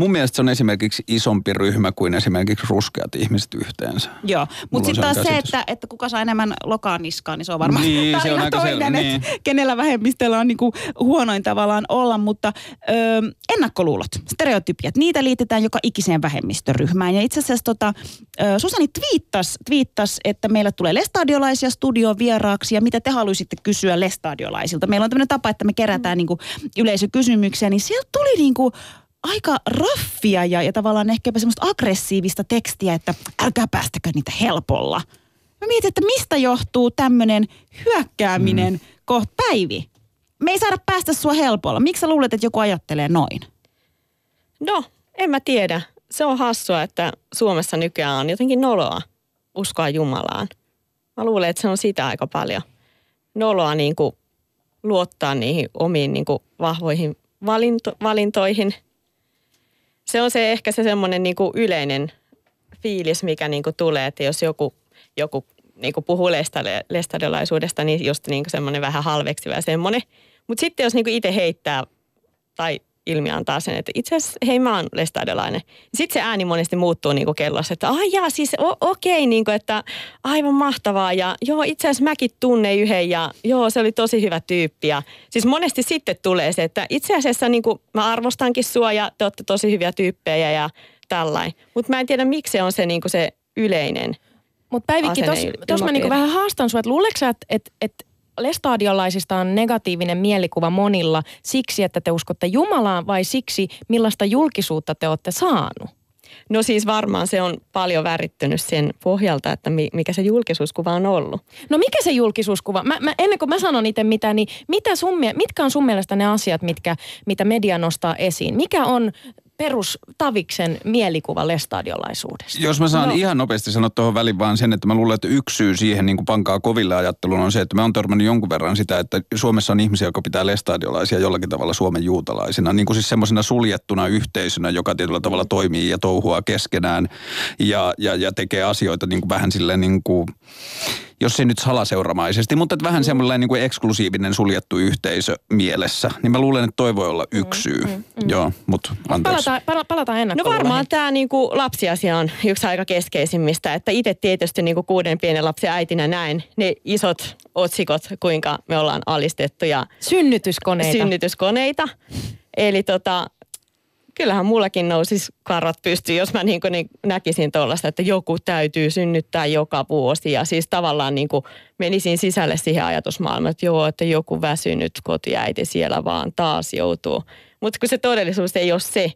Mun mielestä se on esimerkiksi isompi ryhmä kuin esimerkiksi ruskeat ihmiset yhteensä. Joo, mutta sitten taas se, että, että kuka saa enemmän lokaan niskaan, niin se on varmaan Niin, se on aika toinen, selvä, että kenellä vähemmistöllä on niinku huonoin tavallaan olla, mutta ö, ennakkoluulot, stereotypiat, niitä liitetään joka ikiseen vähemmistöryhmään. Ja itse asiassa tota, ö, Susani twiittas, twiittas, että meillä tulee lestadiolaisia studioon vieraaksi ja mitä te haluaisitte kysyä lestadiolaisilta. Meillä on tämmöinen tapa, että me kerätään niinku yleisökysymyksiä, niin sieltä tuli niinku aika raffia ja, ja tavallaan ehkäpä semmoista aggressiivista tekstiä, että älkää päästäkö niitä helpolla. Mä mietin, että mistä johtuu tämmöinen hyökkääminen mm. kohta Päivi. Me ei saada päästä sua helpolla. Miksi sä luulet, että joku ajattelee noin? No, en mä tiedä. Se on hassua, että Suomessa nykyään on jotenkin noloa uskoa Jumalaan. Mä luulen, että se on sitä aika paljon. Noloa niin kuin luottaa niihin omiin niin kuin vahvoihin valinto, valintoihin. Se on se ehkä se semmoinen niin kuin yleinen fiilis, mikä niin kuin tulee, että jos joku, joku niin kuin puhuu lestadiolaisuudesta, niin just niin kuin semmoinen vähän halveksiva ja semmoinen. Mutta sitten jos niin kuin itse heittää tai ilmi antaa sen, että itse asiassa hei mä oon lestadiolainen. Sitten se ääni monesti muuttuu niin kuin kellossa, että ai jaa siis o- okei, niin kuin, että aivan mahtavaa ja joo itse asiassa mäkin tunnen yhden ja joo se oli tosi hyvä tyyppi. Ja, siis monesti sitten tulee se, että itse asiassa niin kuin, mä arvostankin sua ja te olette tosi hyviä tyyppejä ja tällainen. Mutta mä en tiedä miksi se on se, niin kuin se yleinen. Mutta Päivikki, tuossa mä niinku vähän haastan sua, että luuleeko sä, että et, et lestadiolaisista on negatiivinen mielikuva monilla siksi, että te uskotte Jumalaan vai siksi, millaista julkisuutta te olette saanut? No siis varmaan se on paljon värittynyt sen pohjalta, että mi- mikä se julkisuuskuva on ollut. No mikä se julkisuuskuva? Mä, mä, ennen kuin mä sanon itse mitä, niin mitä sun, mitkä on sun mielestä ne asiat, mitkä, mitä media nostaa esiin? Mikä on perus Taviksen mielikuva lestadiolaisuudesta? Jos mä saan no. ihan nopeasti sanoa tuohon väliin vaan sen, että mä luulen, että yksi syy siihen niin kuin pankaa koville ajatteluun on se, että mä oon törmännyt jonkun verran sitä, että Suomessa on ihmisiä, jotka pitää lestadiolaisia jollakin tavalla Suomen juutalaisina. Niin kuin siis semmoisena suljettuna yhteisönä, joka tietyllä tavalla toimii ja touhua keskenään ja, ja, ja tekee asioita niin kuin vähän silleen niin kuin, jos ei nyt salaseuramaisesti, mutta että vähän semmoinen niin kuin eksklusiivinen suljettu yhteisö mielessä. Niin mä luulen, että toi voi olla yksi syy. Joo, mutta anteeksi. Palataan, pala, palataan No ennakkoluuloihin. varmaan tämä niinku lapsiasia on yksi aika keskeisimmistä, että itse tietysti niinku kuuden pienen lapsen äitinä näen ne isot otsikot, kuinka me ollaan alistettu ja Synnytyskoneita. synnytyskoneita. Eli tota, kyllähän mullakin nousisi karvat pystyyn, jos mä niin niin näkisin tuollaista, että joku täytyy synnyttää joka vuosi. Ja siis tavallaan niin menisin sisälle siihen ajatusmaailmaan, että joo, että joku väsynyt kotiäiti siellä vaan taas joutuu. Mutta kun se todellisuus ei ole se,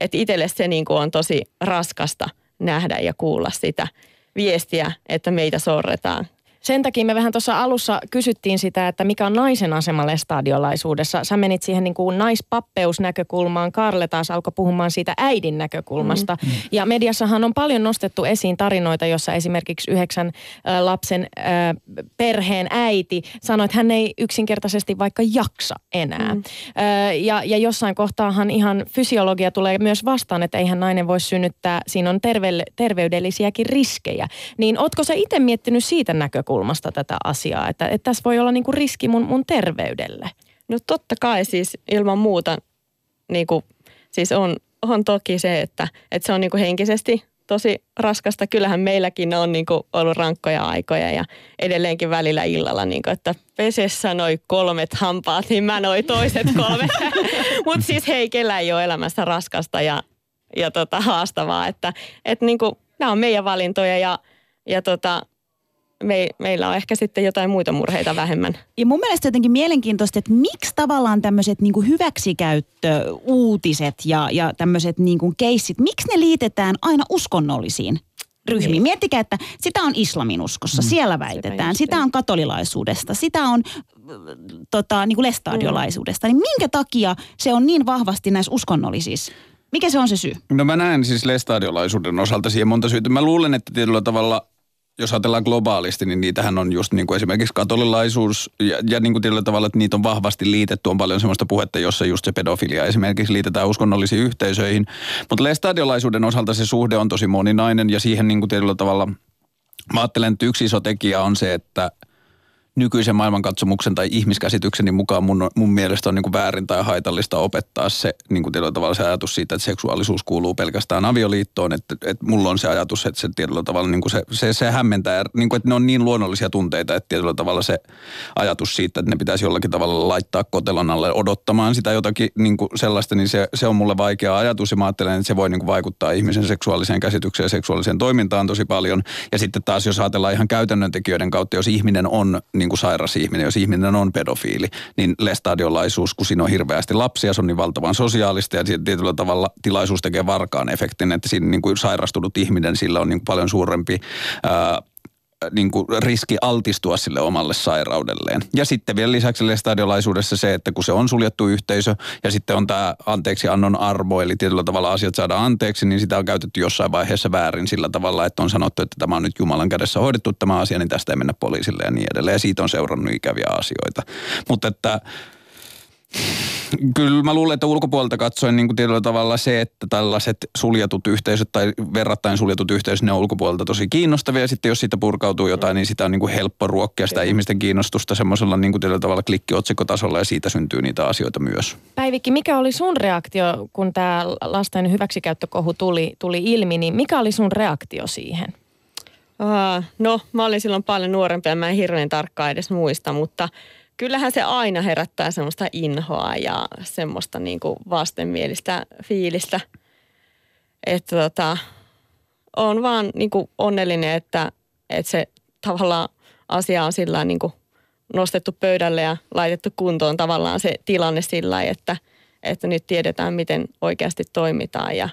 että itselle se niin on tosi raskasta nähdä ja kuulla sitä viestiä, että meitä sorretaan Sen takia me vähän tuossa alussa kysyttiin sitä, että mikä on naisen asema lestadiolaisuudessa. Sä menit siihen niin kuin naispappeusnäkökulmaan, Karle taas alkoi puhumaan siitä äidin näkökulmasta. Mm. Ja mediassahan on paljon nostettu esiin tarinoita, jossa esimerkiksi yhdeksän äh, lapsen äh, perheen äiti sanoi, että hän ei yksinkertaisesti vaikka jaksa enää. Mm. Äh, ja, ja jossain kohtaahan ihan fysiologia tulee myös vastaan, että eihän nainen voi synnyttää, siinä on terve, terveydellisiäkin riskejä. Niin ootko sä itse miettinyt siitä näkökulmasta tätä asiaa, että, että tässä voi olla niinku riski mun, mun terveydelle? No totta kai siis ilman muuta niin kuin, siis on, on toki se, että, että se on niin kuin henkisesti tosi raskasta. Kyllähän meilläkin on niin kuin ollut rankkoja aikoja ja edelleenkin välillä illalla, niin kuin, että pesessä noi kolmet hampaat, niin mä noi toiset kolmet. Mutta siis hei, kellä ei ole elämässä raskasta ja, ja tota, haastavaa, että, että niin kuin, nämä on meidän valintoja ja, ja tota, me, meillä on ehkä sitten jotain muita murheita vähemmän. Ja mun mielestä jotenkin mielenkiintoista, että miksi tavallaan tämmöiset niin hyväksikäyttöuutiset ja, ja tämmöiset niin keissit, miksi ne liitetään aina uskonnollisiin ryhmiin? Niin. Miettikää, että sitä on islamin uskossa, mm. siellä väitetään, just sitä niin. on katolilaisuudesta, sitä on äh, tota, niin kuin lestadiolaisuudesta. Niin minkä takia se on niin vahvasti näissä uskonnollisissa? Mikä se on se syy? No mä näen siis lestadiolaisuuden osalta siihen monta syytä. Mä luulen, että tietyllä tavalla, jos ajatellaan globaalisti, niin niitähän on just niin kuin esimerkiksi katolilaisuus ja, ja niin kuin tietyllä tavalla, että niitä on vahvasti liitetty. On paljon sellaista puhetta, jossa just se pedofilia esimerkiksi liitetään uskonnollisiin yhteisöihin. Mutta lestadiolaisuuden osalta se suhde on tosi moninainen ja siihen niin kuin tietyllä tavalla, mä ajattelen, että yksi iso tekijä on se, että nykyisen maailmankatsomuksen tai ihmiskäsitykseni mukaan mun, mun mielestä on niin kuin väärin tai haitallista opettaa se niin kuin tietyllä tavalla se ajatus siitä, että seksuaalisuus kuuluu pelkästään avioliittoon. Että, että mulla on se ajatus, että se tietyllä tavalla niin kuin se, se, se hämmentää, niin kuin, että ne on niin luonnollisia tunteita, että tietyllä tavalla se ajatus siitä, että ne pitäisi jollakin tavalla laittaa kotelon alle odottamaan sitä jotakin niin kuin sellaista, niin se, se on mulle vaikea ajatus ja mä ajattelen, että se voi niin kuin vaikuttaa ihmisen seksuaaliseen käsitykseen ja seksuaaliseen toimintaan tosi paljon. Ja sitten taas jos ajatellaan ihan käytännön tekijöiden kautta, jos ihminen on niin kuin sairas ihminen, jos ihminen on pedofiili, niin lestadiolaisuus, kun siinä on hirveästi lapsia, se on niin valtavan sosiaalista ja tietyllä tavalla tilaisuus tekee varkaan efektin, että siinä niin kuin sairastunut ihminen, sillä on niin kuin paljon suurempi ää, niin kuin riski altistua sille omalle sairaudelleen. Ja sitten vielä lisäksi lestadiolaisuudessa se, että kun se on suljettu yhteisö ja sitten on tämä anteeksi annon arvo, eli tietyllä tavalla asiat saadaan anteeksi, niin sitä on käytetty jossain vaiheessa väärin sillä tavalla, että on sanottu, että tämä on nyt Jumalan kädessä hoidettu tämä asia, niin tästä ei mennä poliisille ja niin edelleen. Ja siitä on seurannut ikäviä asioita. Mutta että Kyllä mä luulen, että ulkopuolelta katsoen niin kuin tietyllä tavalla se, että tällaiset suljetut yhteisöt tai verrattain suljetut yhteisöt, ne on ulkopuolelta tosi kiinnostavia. Ja sitten jos siitä purkautuu jotain, niin sitä on niin kuin helppo ruokkia sitä ihmisten kiinnostusta semmoisella niin kuin tietyllä tavalla klikkiotsikkotasolla ja siitä syntyy niitä asioita myös. Päivikki, mikä oli sun reaktio, kun tämä lasten hyväksikäyttökohu tuli, tuli ilmi, niin mikä oli sun reaktio siihen? Uh, no, mä olin silloin paljon nuorempi ja mä en hirveän tarkkaan edes muista, mutta kyllähän se aina herättää semmoista inhoa ja semmoista niin kuin vastenmielistä fiilistä. Että tota, on vaan niin kuin onnellinen, että, että se tavallaan asia on sillä niin kuin nostettu pöydälle ja laitettu kuntoon tavallaan se tilanne sillä että, että nyt tiedetään, miten oikeasti toimitaan ja,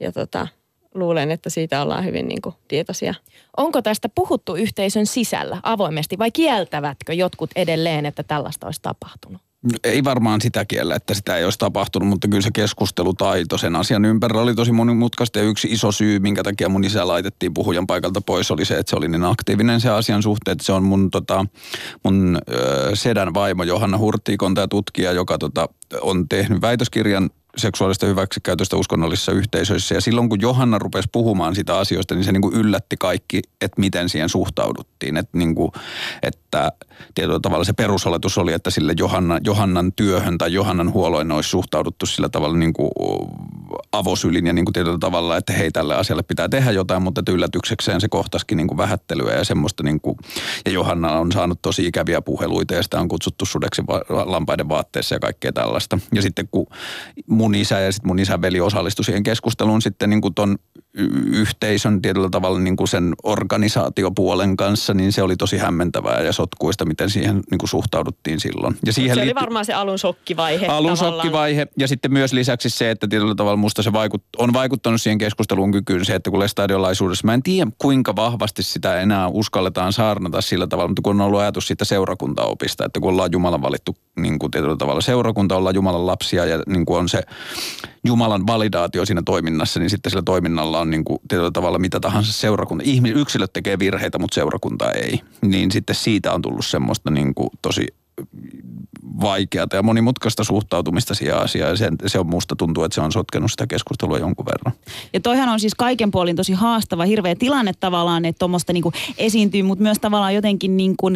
ja tota, luulen, että siitä ollaan hyvin niin kuin tietoisia. Onko tästä puhuttu yhteisön sisällä avoimesti vai kieltävätkö jotkut edelleen, että tällaista olisi tapahtunut? Ei varmaan sitä kiellä, että sitä ei olisi tapahtunut, mutta kyllä se keskustelutaito sen asian ympärillä oli tosi monimutkaista. Ja yksi iso syy, minkä takia mun isä laitettiin puhujan paikalta pois, oli se, että se oli niin aktiivinen se asian suhteen. Että se on mun, tota, mun ö, sedän vaimo Johanna Hurtiikon, tämä tutkija, joka tota, on tehnyt väitöskirjan seksuaalista hyväksikäytöstä uskonnollisissa yhteisöissä. Ja silloin kun Johanna rupesi puhumaan sitä asioista, niin se niin kuin yllätti kaikki, että miten siihen suhtauduttiin. Että, niin kuin, että tietyllä tavalla se perusoletus oli, että sille Johanna, Johannan työhön tai Johannan huoloin olisi suhtauduttu sillä tavalla niin kuin avosylin ja niin kuin tietyllä tavalla, että hei tälle asialle pitää tehdä jotain, mutta yllätyksekseen se kohtasikin niin kuin vähättelyä ja semmoista niin kuin, ja Johanna on saanut tosi ikäviä puheluita ja sitä on kutsuttu sudeksi lampaiden vaatteessa ja kaikkea tällaista. Ja sitten kun mun isä ja sitten mun isän veli osallistui siihen keskusteluun sitten niin kuin ton yhteisön tietyllä tavalla niin kuin sen organisaatiopuolen kanssa, niin se oli tosi hämmentävää ja sotkuista, miten siihen niin kuin suhtauduttiin silloin. Ja siihen se liitty... oli varmaan se alun shokkivaihe. Alun tavallaan. shokkivaihe ja sitten myös lisäksi se, että tietyllä tavalla musta se vaikut, on vaikuttanut siihen keskusteluun kykyyn se, että kun lestadiolaisuudessa, mä en tiedä kuinka vahvasti sitä enää uskalletaan saarnata sillä tavalla, mutta kun on ollut ajatus siitä seurakuntaopista, että kun ollaan Jumalan valittu niin kuin tietyllä tavalla seurakunta, ollaan Jumalan lapsia ja niin kuin on se Jumalan validaatio siinä toiminnassa, niin sitten sillä toiminnalla on niin kuin tietyllä tavalla mitä tahansa seurakunta. Ihmiset, yksilöt tekee virheitä, mutta seurakunta ei. Niin sitten siitä on tullut semmoista niin kuin tosi vaikeata ja monimutkaista suhtautumista siihen asiaan. Ja se, se on musta tuntuu, että se on sotkenut sitä keskustelua jonkun verran. Ja toihan on siis kaiken puolin tosi haastava, hirveä tilanne tavallaan, että tuommoista niinku esiintyy, mutta myös tavallaan jotenkin niinku,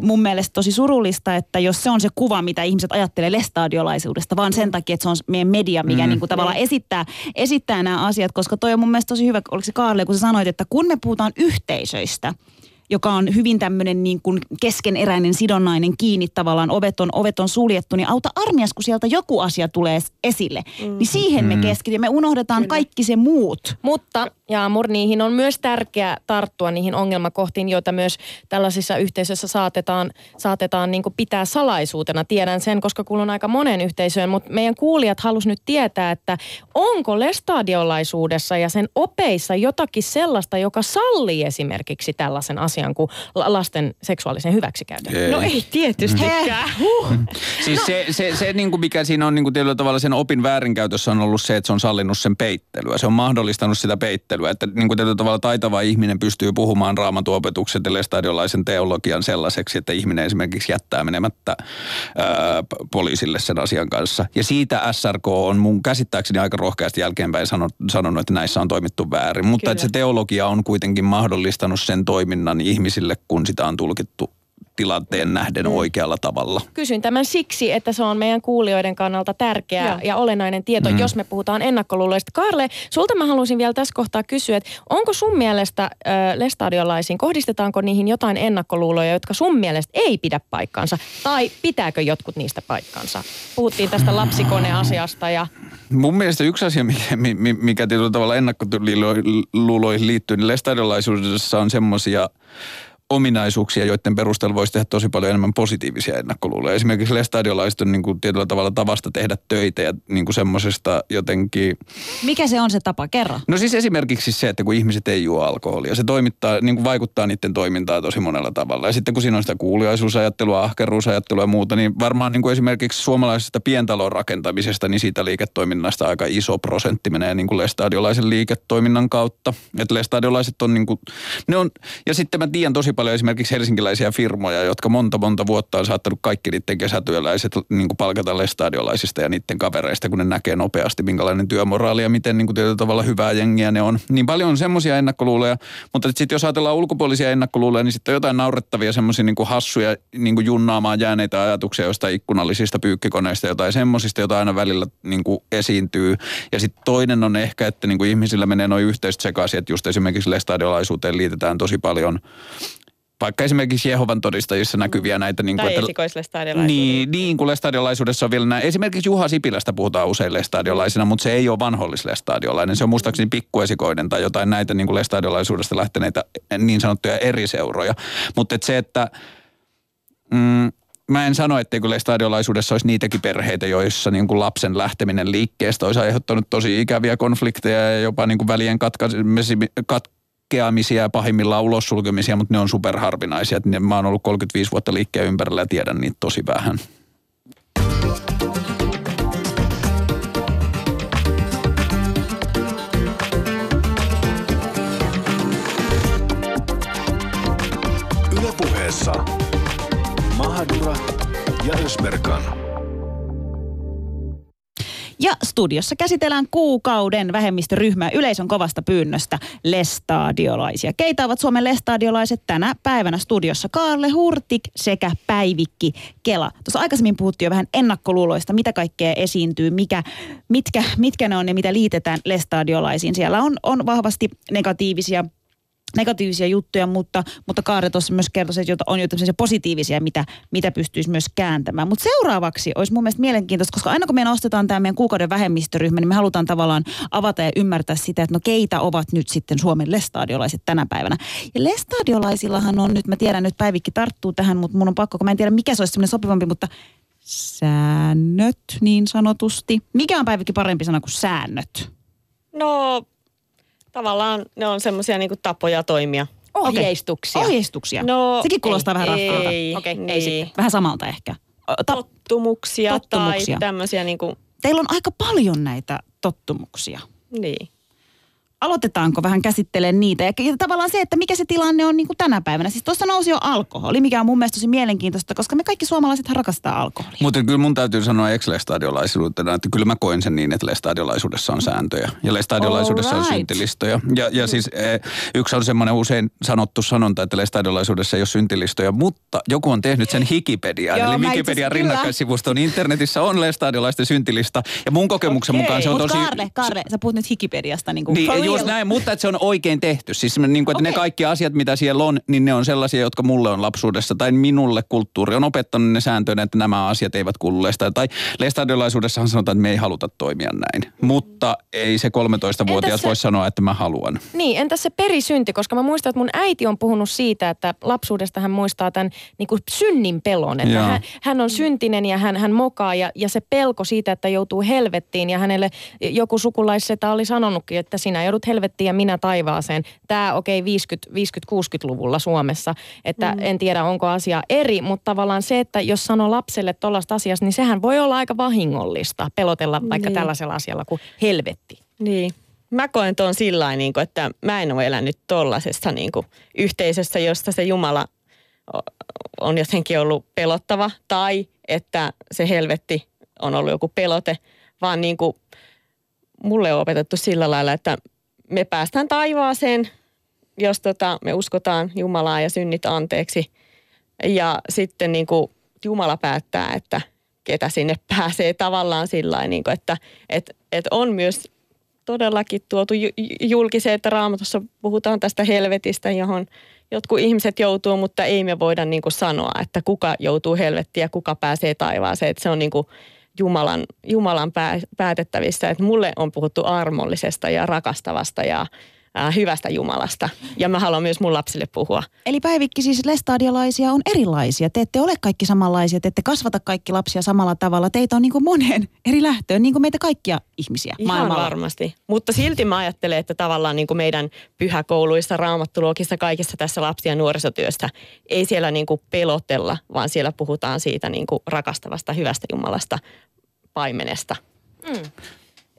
mun mielestä tosi surullista, että jos se on se kuva, mitä ihmiset ajattelee lestadiolaisuudesta, vaan sen takia, että se on meidän media, mikä mm. niinku tavallaan esittää, esittää nämä asiat, koska toi on mun mielestä tosi hyvä, oliko se Kaarle, kun sä sanoit, että kun me puhutaan yhteisöistä, joka on hyvin tämmöinen niin kuin keskeneräinen, sidonnainen, kiinni tavallaan, ovet on, ovet on suljettu, niin auta armias, kun sieltä joku asia tulee esille. Mm. Niin siihen me mm. keskitymme, me unohdetaan Kyllä. kaikki se muut. Mutta Jaamur, niihin on myös tärkeää tarttua niihin ongelmakohtiin, joita myös tällaisissa yhteisöissä saatetaan, saatetaan niin kuin pitää salaisuutena. Tiedän sen, koska kuulun aika moneen yhteisöön, mutta meidän kuulijat halus nyt tietää, että onko lestadiolaisuudessa ja sen opeissa jotakin sellaista, joka sallii esimerkiksi tällaisen asian kuin lasten seksuaalisen hyväksikäytön? Ei. No ei tietystikään. Huh. Siis no. se, se, se niin kuin mikä siinä on niin kuin tietyllä tavalla sen opin väärinkäytössä on ollut se, että se on sallinut sen peittelyä. Se on mahdollistanut sitä peittelyä käsittelyä. Että niin kuin tietyllä tavalla taitava ihminen pystyy puhumaan raamatuopetuksen ja lestadiolaisen teologian sellaiseksi, että ihminen esimerkiksi jättää menemättä ää, poliisille sen asian kanssa. Ja siitä SRK on mun käsittääkseni aika rohkeasti jälkeenpäin sanonut, että näissä on toimittu väärin. Mutta että se teologia on kuitenkin mahdollistanut sen toiminnan ihmisille, kun sitä on tulkittu tilanteen nähden oikealla tavalla. Kysyn tämän siksi, että se on meidän kuulijoiden kannalta tärkeä Joo. ja olennainen tieto, mm. jos me puhutaan ennakkoluuloista. Karle, sulta mä haluaisin vielä tässä kohtaa kysyä, että onko sun mielestä ö, lestadiolaisiin, kohdistetaanko niihin jotain ennakkoluuloja, jotka sun mielestä ei pidä paikkansa, tai pitääkö jotkut niistä paikkansa? Puhuttiin tästä lapsikoneasiasta ja Mun mielestä yksi asia, mikä, mi- mi- mikä tietyllä tavalla ennakkoluuloihin liittyy, niin lestadiolaisuudessa on semmoisia ominaisuuksia, joiden perusteella voisi tehdä tosi paljon enemmän positiivisia ennakkoluuloja. Esimerkiksi lestadiolaiset on niin kuin tietyllä tavalla tavasta tehdä töitä ja niin kuin semmoisesta jotenkin... Mikä se on se tapa? Kerro. No siis esimerkiksi se, että kun ihmiset ei juo alkoholia, se toimittaa, niin kuin vaikuttaa niiden toimintaan tosi monella tavalla. Ja sitten kun siinä on sitä kuuliaisuusajattelua, ahkeruusajattelua ja muuta, niin varmaan niin kuin esimerkiksi suomalaisesta pientalon rakentamisesta, niin siitä liiketoiminnasta aika iso prosentti menee niin kuin lestadiolaisen liiketoiminnan kautta. Että lestadiolaiset on niin kuin, ne on, ja sitten mä tiedän tosi paljon esimerkiksi helsinkiläisiä firmoja, jotka monta monta vuotta on saattanut kaikki niiden kesätyöläiset niin kuin palkata lestadiolaisista ja niiden kavereista, kun ne näkee nopeasti, minkälainen työmoraali ja miten niin kuin tietyllä tavalla hyvää jengiä ne on. Niin paljon on semmoisia ennakkoluuloja, mutta sitten jos ajatellaan ulkopuolisia ennakkoluuloja, niin sitten on jotain naurettavia semmoisia niin hassuja niin kuin junnaamaan jääneitä ajatuksia jostain ikkunallisista pyykkikoneista, jotain semmoisista, jota aina välillä niin kuin esiintyy. Ja sitten toinen on ehkä, että niin kuin ihmisillä menee noin yhteiset sekaisin, että just esimerkiksi lestadiolaisuuteen liitetään tosi paljon vaikka esimerkiksi Jehovan todistajissa näkyviä näitä... Niin kuin, Tai esikoislestadiolaisuudessa. niin, niin kuin lestadiolaisuudessa on vielä näin. Esimerkiksi Juha Sipilästä puhutaan usein lestadiolaisena, mutta se ei ole vanhollislestadiolainen. Se on muistaakseni pikkuesikoinen tai jotain näitä niin kuin lestadiolaisuudesta lähteneitä niin sanottuja eri seuroja. Mutta et se, että... Mm, Mä en sano, etteikö lestadiolaisuudessa olisi niitäkin perheitä, joissa niin kuin lapsen lähteminen liikkeestä olisi aiheuttanut tosi ikäviä konflikteja ja jopa niin kuin välien katkaisemi- katkeamisia ja pahimmillaan ulossulkemisia, mutta ne on superharvinaisia. Ne- Mä oon ollut 35 vuotta liikkeen ympärillä ja tiedän niitä tosi vähän. Ylepuheessa Mahadura ja Ösberkan. Ja studiossa käsitellään kuukauden vähemmistöryhmää yleisön kovasta pyynnöstä lestadiolaisia. Keitä ovat Suomen lestadiolaiset tänä päivänä studiossa? Kaarle Hurtik sekä Päivikki Kela. Tuossa aikaisemmin puhuttiin jo vähän ennakkoluuloista, mitä kaikkea esiintyy, mikä, mitkä, mitkä ne on ja mitä liitetään lestadiolaisiin. Siellä on, on vahvasti negatiivisia negatiivisia juttuja, mutta, mutta Kaare tuossa myös kertoi, että on jo tämmöisiä positiivisia, mitä, mitä pystyisi myös kääntämään. Mutta seuraavaksi olisi mun mielestä mielenkiintoista, koska aina kun me nostetaan tämä meidän kuukauden vähemmistöryhmä, niin me halutaan tavallaan avata ja ymmärtää sitä, että no keitä ovat nyt sitten Suomen lestadiolaiset tänä päivänä. Ja lestadiolaisillahan on nyt, mä tiedän nyt Päivikki tarttuu tähän, mutta mun on pakko, kun mä en tiedä mikä se olisi semmoinen sopivampi, mutta säännöt niin sanotusti. Mikä on Päivikki parempi sana kuin säännöt? No tavallaan ne on semmoisia niinku tapoja toimia. ohjeistuksia. Ohjeistuksia. No, Sekin kuulostaa ei, vähän raskaalta. Ei, Okei, ei niin. sitten. Vähän samalta ehkä. Ta- Tottumuksia, Tottumuksia. tai tämmöisiä niinku, Teillä on aika paljon näitä tottumuksia. niin. Aloitetaanko vähän käsittelemään niitä? Ja tavallaan se, että mikä se tilanne on niin kuin tänä päivänä. Siis tuossa nousi jo alkoholi, mikä on mun mielestä tosi mielenkiintoista, koska me kaikki suomalaiset rakastaa alkoholia. Mutta kyllä mun täytyy sanoa ex-lestadiolaisuutena, että kyllä mä koen sen niin, että lestadiolaisuudessa on sääntöjä. Ja lestadiolaisuudessa on Alright. syntilistoja. Ja, ja siis eh, yksi on semmoinen usein sanottu sanonta, että lestadiolaisuudessa ei ole syntilistoja, mutta joku on tehnyt sen Wikipediaan. Joo, Eli Wikipedian asiassa- rinnakkaissivusto niin internetissä on lestadiolaisten syntilista. Ja mun kokemuksen Okei. mukaan se on Mutta tosi... Kaarle, Kaarle, sä puhut nyt Wikipediasta niin kuin Niin, just näin, mutta että se on oikein tehty. Siis niin kuin, että ne Okei. kaikki asiat, mitä siellä on, niin ne on sellaisia, jotka mulle on lapsuudessa tai minulle kulttuuri on opettanut ne sääntöjä, että nämä asiat eivät kuulu lestadiolaisuudessa. Tai lestadiolaisuudessahan sanotaan, että me ei haluta toimia näin. Mutta ei se 13-vuotias Entäs se- voi sanoa, että mä haluan. Niin, entäs se perisynti, koska mä muistan, että mun äiti on puhunut siitä, että lapsuudesta hän muistaa tämän niin kuin synnin pelon. Että Joo. hän, hän on syntinen ja hän, hän mokaa ja, ja se pelko siitä, että joutuu helvettiin ja hänelle joku sukulaissetä oli sanonutkin, että sinä joudut helvettiin ja minä taivaaseen. Tämä okei okay, 50, 50-60-luvulla Suomessa, että mm. en tiedä onko asia eri, mutta tavallaan se, että jos sanoo lapselle tuollaista asiasta, niin sehän voi olla aika vahingollista pelotella vaikka Niin. tällaisella asialla kuin helvetti. Niin. Mä koen tuon sillä lailla, niin että mä en ole elänyt tollasessa niin yhteisössä, josta se Jumala on jotenkin ollut pelottava tai että se helvetti on ollut joku pelote, vaan niin kuin, mulle on opetettu sillä lailla, että me päästään taivaaseen, jos tota, me uskotaan Jumalaa ja synnit anteeksi. Ja sitten niin kuin Jumala päättää, että ketä sinne pääsee tavallaan sillä niin että et, et on myös todellakin tuotu ju- julkiseen, että raamatussa puhutaan tästä helvetistä, johon jotkut ihmiset joutuu, mutta ei me voida niin kuin sanoa, että kuka joutuu helvettiin ja kuka pääsee taivaaseen. Että se on niin kuin Jumalan, Jumalan pää, päätettävissä. Että mulle on puhuttu armollisesta ja rakastavasta ja ää, hyvästä Jumalasta. Ja mä haluan myös mun lapsille puhua. Eli Päivikki, siis lestadiolaisia on erilaisia. Te ette ole kaikki samanlaisia, te ette kasvata kaikki lapsia samalla tavalla. Teitä on niin kuin moneen eri lähtöön, niin kuin meitä kaikkia ihmisiä Ihan maailmalla. varmasti. Mutta silti mä ajattelen, että tavallaan niin kuin meidän pyhäkouluissa, raamattuluokissa, kaikissa tässä lapsi- ja nuorisotyössä ei siellä niin kuin pelotella, vaan siellä puhutaan siitä niin kuin rakastavasta, hyvästä Jumalasta, paimenesta.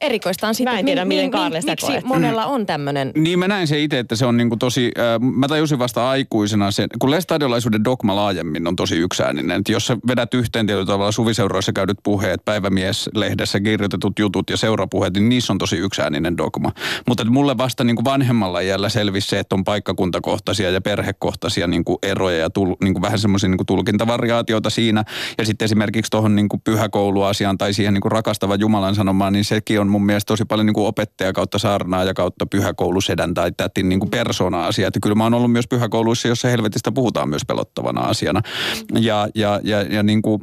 Erikoista on sitten, en tiedä, miten Kaarle sitä miksi koet. monella on tämmöinen Niin mä näin se itse, että se on niinku tosi, äh, mä tajusin vasta aikuisena sen, kun lestadiolaisuuden dogma laajemmin on tosi yksääninen. Että jos sä vedät yhteen tietyllä tavalla suviseuroissa käydyt puheet, päivämies-lehdessä kirjoitetut jutut ja seurapuheet, niin niissä on tosi yksääninen dogma. Mutta että mulle vasta niinku vanhemmalla iällä selvisi se, että on paikkakuntakohtaisia ja perhekohtaisia niinku eroja ja tul, niinku vähän semmoisia niinku tulkintavariaatioita siinä. Ja sitten esimerkiksi tuohon niinku pyhäkouluasiaan tai siihen niinku rakastavan Jumalan sanomaan, niin sekin on mun mielestä tosi paljon niinku opettaja kautta saarnaa ja kautta pyhäkoulusedän tai tätin niinku persona-asia. Että kyllä mä oon ollut myös pyhäkouluissa, jossa helvetistä puhutaan myös pelottavana asiana. Ja, ja, ja, ja niinku,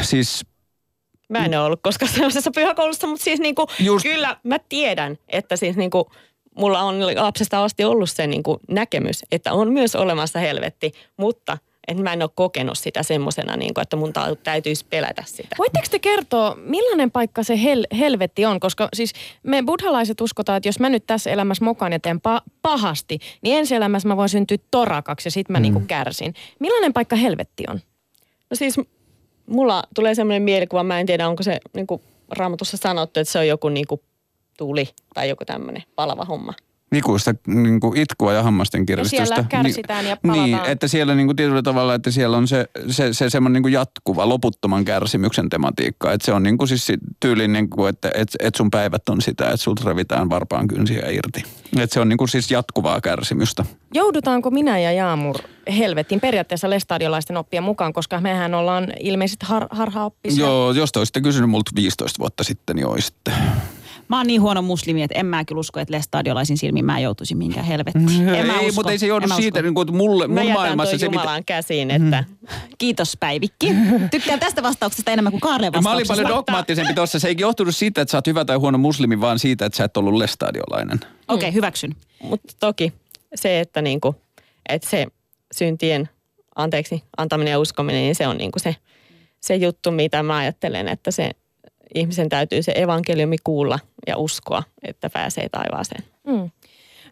siis Mä en ole ollut koskaan sellaisessa pyhäkoulussa, mutta siis niinku, Just- kyllä mä tiedän, että siis niinku, mulla on lapsesta asti ollut se niinku näkemys, että on myös olemassa helvetti, mutta että mä en ole kokenut sitä semmoisena, niinku, että mun täytyisi pelätä sitä. Voitteko te kertoa, millainen paikka se hel- helvetti on? Koska siis me buddhalaiset uskotaan, että jos mä nyt tässä elämässä mokaan ja teen pa- pahasti, niin ensi elämässä mä voin syntyä torakaksi ja sit mä mm. niinku kärsin. Millainen paikka helvetti on? No siis mulla tulee semmoinen mielikuva, mä en tiedä onko se niinku raamatussa sanottu, että se on joku niinku tuli tai joku tämmöinen palava homma. Ikuista niin kuin itkua ja hammasten kiristystä. siellä kärsitään ja palataan. Niin, että siellä niin kuin tietyllä tavalla, että siellä on se, se, se semmoinen niin kuin jatkuva, loputtoman kärsimyksen tematiikka. Että se on niin kuin siis si- tyyliin, niin kuin, että et, et sun päivät on sitä, että sulta revitään varpaan kynsiä irti. Että se on niin kuin siis jatkuvaa kärsimystä. Joudutaanko minä ja Jaamur helvettiin periaatteessa lestadiolaisten oppien mukaan, koska mehän ollaan ilmeisesti har- harhaoppisia. Joo, jos te olisitte kysynyt multa 15 vuotta sitten, niin olisitte. Mä oon niin huono muslimi, että en mä kyllä usko, että lestadiolaisin silmin mä joutuisin mihinkään helvettiin. En mä ei, usko. mutta ei se joudu En siitä, niin kuin, että mulle, mun jätän maailmassa se, mitä... Käsiin, että Kiitos Päivikki. Tykkään tästä vastauksesta enemmän kuin Kaarleen Mä olin vastauksesta. paljon dogmaattisempi tuossa. Se ei johtunut siitä, että sä oot hyvä tai huono muslimi, vaan siitä, että sä et ollut lestadiolainen. Okei, okay, hyväksyn. Mutta toki se, että, niinku, että se syntien anteeksi antaminen ja uskominen, niin se on niinku se, se juttu, mitä mä ajattelen, että se ihmisen täytyy se evankeliumi kuulla ja uskoa, että pääsee taivaaseen. Mm.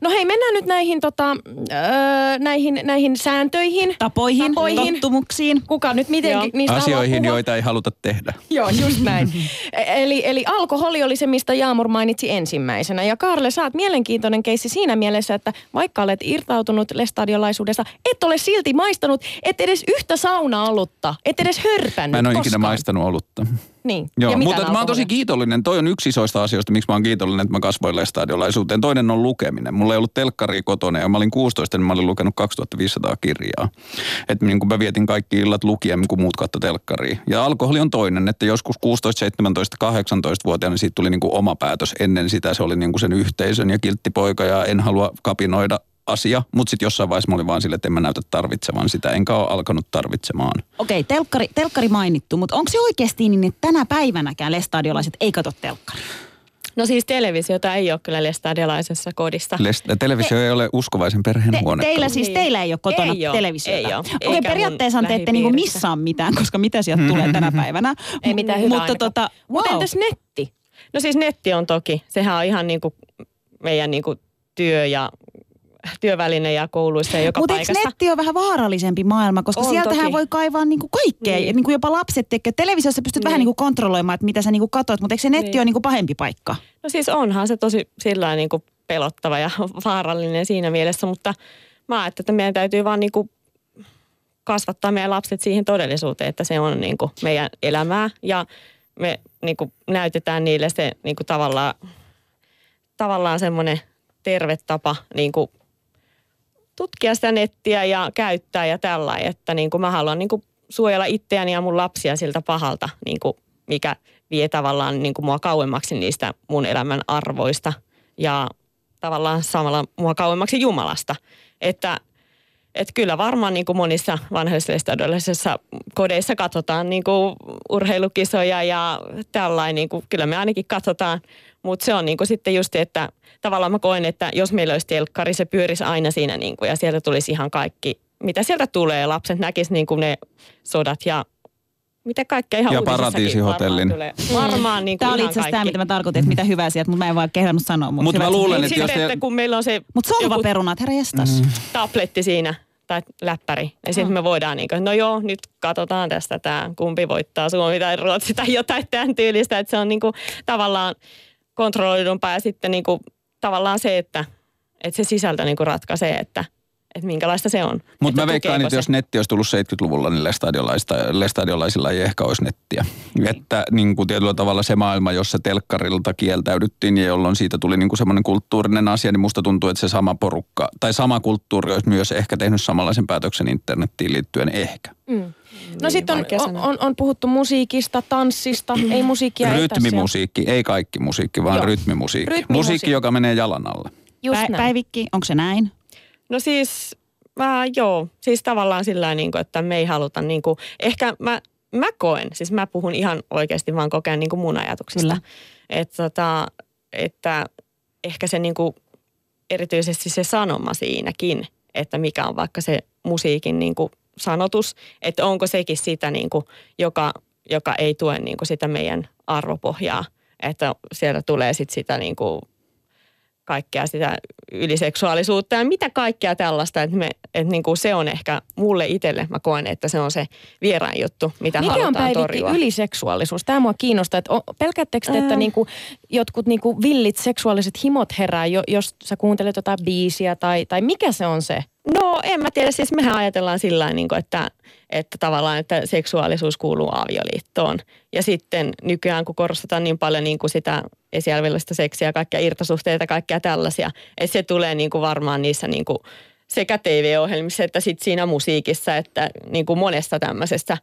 No hei, mennään nyt näihin, tota, öö, näihin, näihin sääntöihin. Tapoihin, Tapoihin. tottumuksiin. Kuka nyt miten Joo. niistä Asioihin, joita ei haluta tehdä. Joo, just näin. E- eli, eli alkoholi oli se, mistä Jaamur mainitsi ensimmäisenä. Ja Karle, sä oot mielenkiintoinen keissi siinä mielessä, että vaikka olet irtautunut lestadiolaisuudesta, et ole silti maistanut, et edes yhtä saunaolutta, et edes hörpännyt Mä en ole koskaan. ikinä maistanut olutta. Niin. Joo, ja mutta mä oon tosi kiitollinen. Toi on yksi isoista asioista, miksi mä oon kiitollinen, että mä kasvoin lestadiolaisuuteen. Toinen on lukeminen. Mulla ei ollut telkkaria kotona ja mä olin 16, niin mä olin lukenut 2500 kirjaa. Että niin kun mä vietin kaikki illat lukien, kun muut katto telkkaria. Ja alkoholi on toinen, että joskus 16, 17, 18-vuotiaana siitä tuli niin kuin oma päätös. Ennen sitä se oli niin kuin sen yhteisön ja kilttipoika ja en halua kapinoida asia. Mutta sitten jossain vaiheessa mä olin vaan sille, että en mä näytä tarvitsevan sitä, enkä ole alkanut tarvitsemaan. Okei, telkkari, telkkari mainittu, mutta onko se oikeasti niin, että tänä päivänäkään lestadiolaiset ei katso telkkaria? No siis televisiota ei ole kyllä lestadiolaisessa kodissa. Lest- televisio ei ole uskovaisen perheen Te, huone. teillä siis, Niin. teillä ei ole kotona Ei televisiota? ei oo. Okei, Eikä periaatteessa te ette niinku missaa mitään, koska mitä sieltä tulee tänä päivänä. Ei mitään hyvää Mutta ainakaan. tota, Mutta wow. entäs netti? No siis netti on toki, sehän on ihan niin kuin meidän niin kuin työ ja työväline ja kouluissa ja joka Mutta eikö paikassa. netti on vähän vaarallisempi maailma, koska On sieltähän toki. voi kaivaa niinku kaikkea. Niin. Niin. Niinku jopa lapset tekee. Televisiossa pystyt Niin. vähän niinku kontrolloimaan, että mitä sä niinku katot, mutta eikö se netti Niin. ole niinku pahempi paikka? No siis onhan se tosi sillä niin kuin pelottava ja vaarallinen siinä mielessä, mutta mä ajattelen, että meidän täytyy vaan niin kuin kasvattaa meidän lapset siihen todellisuuteen, että se on niin kuin meidän elämää ja me niin kuin näytetään niille se niin kuin tavallaan, tavallaan semmoinen terve tapa niin kuin tutkia sitä nettiä ja käyttää ja tällä, että niin kuin mä haluan niin kuin suojella itseäni ja mun lapsia siltä pahalta, niin kuin mikä vie tavallaan niin kuin mua kauemmaksi niistä mun elämän arvoista ja tavallaan samalla mua kauemmaksi Jumalasta. Että että kyllä varmaan niin kuin monissa vanhemmistodellisissa kodeissa katsotaan niin kuin urheilukisoja ja tällainen, niin kuin, kyllä me ainakin katsotaan. Mutta se on niin kuin sitten just, että tavallaan mä koen, että jos meillä olisi telkkari, se pyörisi aina siinä niin kuin, ja sieltä tulisi ihan kaikki, mitä sieltä tulee. Lapset näkisivät niin kuin ne sodat ja mitä kaikkea ihan Ja Paratiisihotellin. Varmaan, tulee. varmaan niin kuin Tämä oli itse asiassa tämä, mitä mä tarkoitin, että mitä hyvää sieltä, mutta mä en vaan kehdannut sanoa. Mutta Mut mä luulen, että jos sitten, te- että kun meillä on se Mutta solvaperunat, herra jestas. Mm. tabletti siinä tai läppäri, niin sitten me voidaan niin kuin, no joo, nyt katsotaan tästä tämä, kumpi voittaa Suomi tai Ruotsi tai jotain tämän tyylistä, että se on niin kuin tavallaan kontrolloidumpaa ja sitten niin kuin, tavallaan se, että, että se sisältö niin kuin ratkaisee, että, että minkälaista se on. Mutta mä veikkaan, että jos netti olisi tullut 70-luvulla, niin lestadiolaisilla, lestadiolaisilla ei ehkä olisi nettiä. Että niin kuin tietyllä tavalla se maailma, jossa telkkarilta kieltäydyttiin ja jolloin siitä tuli niin kuin semmoinen kulttuurinen asia, niin musta tuntuu, että se sama porukka tai sama kulttuuri olisi myös ehkä tehnyt samanlaisen päätöksen internettiin liittyen ehkä. Mm. No Niin, sitten on, on, on, on puhuttu musiikista, tanssista, ei musiikkia etäisiä. Rytmimusiikki, ei kaikki musiikki, vaan Joo. rytmimusiikki. Rytmimusiikki. Musiikki, joka menee jalan alle. Just Pä- näin. Päivikki, onko se näin? No siis, mä, joo, siis tavallaan sillä niin kuin, että me ei haluta, niin kuin, ehkä mä, mä koen, siis mä puhun ihan oikeasti vaan kokeen niin kuin mun ajatuksista. Kyllä. Et, tota, että ehkä se niin kuin, erityisesti se sanoma siinäkin, että mikä on vaikka se musiikin niin kuin sanotus, että onko sekin sitä, niin kuin, joka, joka ei tue niin kuin sitä meidän arvopohjaa, että sieltä tulee sit sitä niin kuin, kaikkea sitä yliseksuaalisuutta ja mitä kaikkea tällaista, että, me, että niin kuin se on ehkä mulle itselle, mä koen, että se on se vieraan juttu, mitä Mikä on halutaan päivikki torjua. yliseksuaalisuus? Tämä mua kiinnostaa. Että pelkäättekö te, että Ää. niinku, jotkut niinku villit seksuaaliset himot herää, jo, jos sä kuuntelet jotain biisiä tai, tai mikä se on se? No en mä tiedä, siis mehän ajatellaan sillä tavalla, niin että, että tavallaan, että seksuaalisuus kuuluu avioliittoon. Ja sitten nykyään, kun korostetaan niin paljon niin kuin sitä esialvillista seksiä, kaikkia irtosuhteita, kaikkia tällaisia, että se tulee niin kuin varmaan niissä niin kuin sekä TV-ohjelmissa että sit siinä musiikissa, että niin kuin monesta tämmöisestä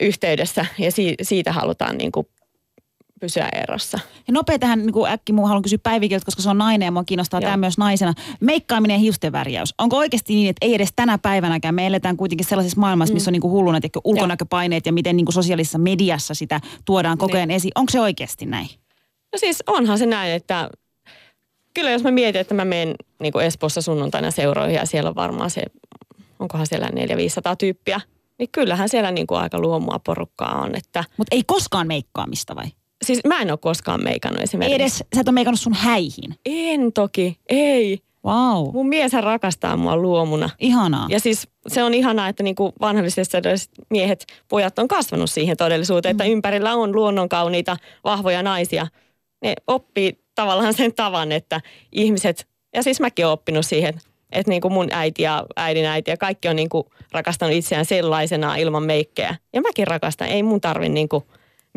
yhteydessä ja si- siitä halutaan niin kuin pysyä erossa. Ja nopea tähän niin äkki, mun haluan kysyä Päivikiltä, koska se on nainen ja mua kiinnostaa Joo. tämä myös naisena. Meikkaaminen ja hiusten värjäys. Onko oikeasti niin, että ei edes tänä päivänäkään, me eletään kuitenkin sellaisessa maailmassa, missä on niin kuin hulluna tiedätkö, ulkonäköpaineet ja miten niin kuin sosiaalisessa mediassa sitä tuodaan koko ajan esiin. Onko se oikeasti näin? No siis onhan se näin, että kyllä jos mä mietin, että mä menen niin kuin Espoossa sunnuntaina seuroihin ja siellä on varmaan se, onkohan siellä 400-500 tyyppiä, niin kyllähän siellä niin kuin aika luomua porukkaa on. Että, Mutta ei koskaan meikkaamista vai? Siis mä en ole koskaan meikannut Ei esimerkiksi. edes, sä et ole meikannut sun häihin. En toki, ei. Wow. Mun mieshän rakastaa mua luomuna. Ihanaa. Ja siis se on ihanaa, että niinku vanhallisessa miehet, pojat on kasvanut siihen todellisuuteen, että ympärillä on luonnonkauniita, vahvoja naisia. Ne oppii tavallaan sen tavan, että ihmiset, ja siis mäkin olen oppinut siihen, että niinku mun äiti ja äidin äiti ja kaikki on niinku rakastanut itseään sellaisena ilman meikkejä. Ja mäkin rakastan, ei mun tarvi niinku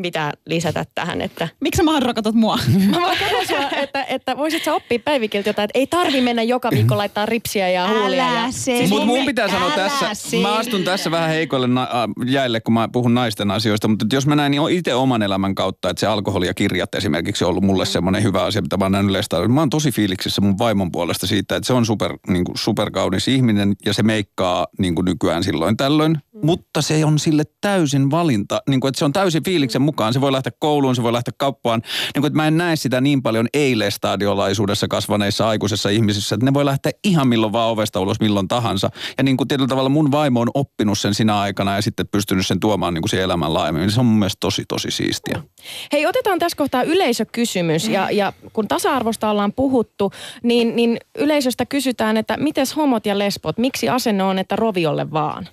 mitään lisätä tähän, että Miksi Mahdra katot mua? Mä voin kertoa sua, että, että voisit sä oppia päivikiltä jotain, että ei tarvi mennä joka viikko laittaa ripsiä ja huulia. Älä ja. Siis Mutta mun pitää sanoa älä tässä, sen. mä astun tässä vähän heikoille na- äh, jäille, kun mä puhun naisten asioista, mutta jos mä näin niin itse oman elämän kautta, että se alkoholi ja kirjat esimerkiksi on ollut mulle semmoinen hyvä asia, mitä mä oon nähnyt yleistä. Mä oon tosi fiiliksissä mun vaimon puolesta siitä, että se on super, niin kuin superkaunis ihminen ja se meikkaa niin kuin nykyään silloin tällöin, mutta se on sille täysin valinta, niin kuin, että se on täysin fiiliksen mukaan. Se voi lähteä kouluun, se voi lähteä kauppaan. Niin kuin, että mä en näe sitä niin paljon ei-lestadiolaisuudessa kasvaneissa aikuisissa ihmisissä, että ne voi lähteä ihan milloin vaan ovesta ulos milloin tahansa. Ja niin kuin tietyllä tavalla mun vaimo on oppinut sen sinä aikana ja sitten pystynyt sen tuomaan niin kuin siihen elämän laajemmin. Se on mun mielestä tosi, tosi siistiä. Hei, otetaan tässä kohtaa yleisökysymys. Ja, ja kun tasa-arvosta ollaan puhuttu, niin, niin yleisöstä kysytään, että mites homot ja lesbot, miksi asenne on, että roviolle vaan?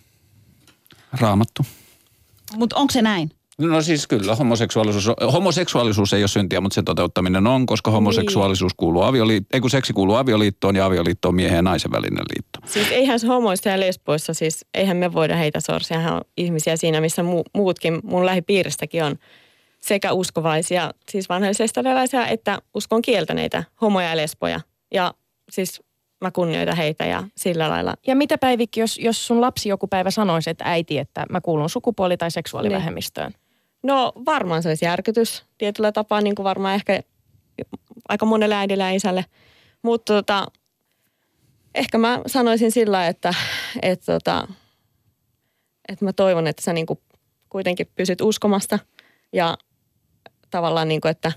Raamattu. Mutta onko se näin? No siis kyllä, homoseksuaalisuus, on- homoseksuaalisuus ei ole syntiä, mutta sen toteuttaminen on, koska homoseksuaalisuus kuuluu avioliittoon, ei kun seksi kuuluu avioliittoon ja avioliitto on miehen ja naisen välinen liitto. Siis eihän se homoissa ja lesboissa, siis eihän me voida heitä sorsia. Hän on ihmisiä siinä, missä mu- muutkin mun lähipiiristäkin on sekä uskovaisia, siis vanhallisestadialaisia, että uskon kieltäneitä homoja ja lesboja. Ja siis mä kunnioitan heitä ja sillä lailla. Ja mitä Päivikki, jos, jos sun lapsi joku päivä sanoisi, että äiti, että mä kuulun sukupuoli- tai seksuaalivähemmistöön? No varmaan se olisi järkytys tietyllä tapaa, niin kuin varmaan ehkä aika monelle äidille ja isälle. Mutta tota, ehkä mä sanoisin sillä, että, että, tota, että mä toivon, että sä niin kuin kuitenkin pysyt uskomasta ja tavallaan niin kuin, että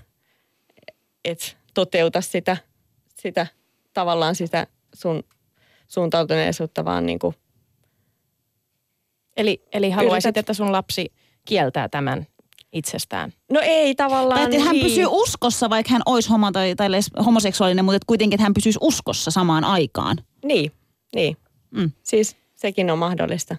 et toteuta sitä, sitä tavallaan sitä sun suuntautuneisuutta, vaan niin kuin, Eli, eli haluaisit, Yrität- että sun lapsi kieltää tämän itsestään? no ei tavallaan. Tai että hän niin. pysyy uskossa, vaikka hän olisi homo tai, tai les- homoseksuaalinen, mutta että kuitenkin että hän pysyisi uskossa samaan aikaan. Niin, niin. Mm. Siis sekin on mahdollista.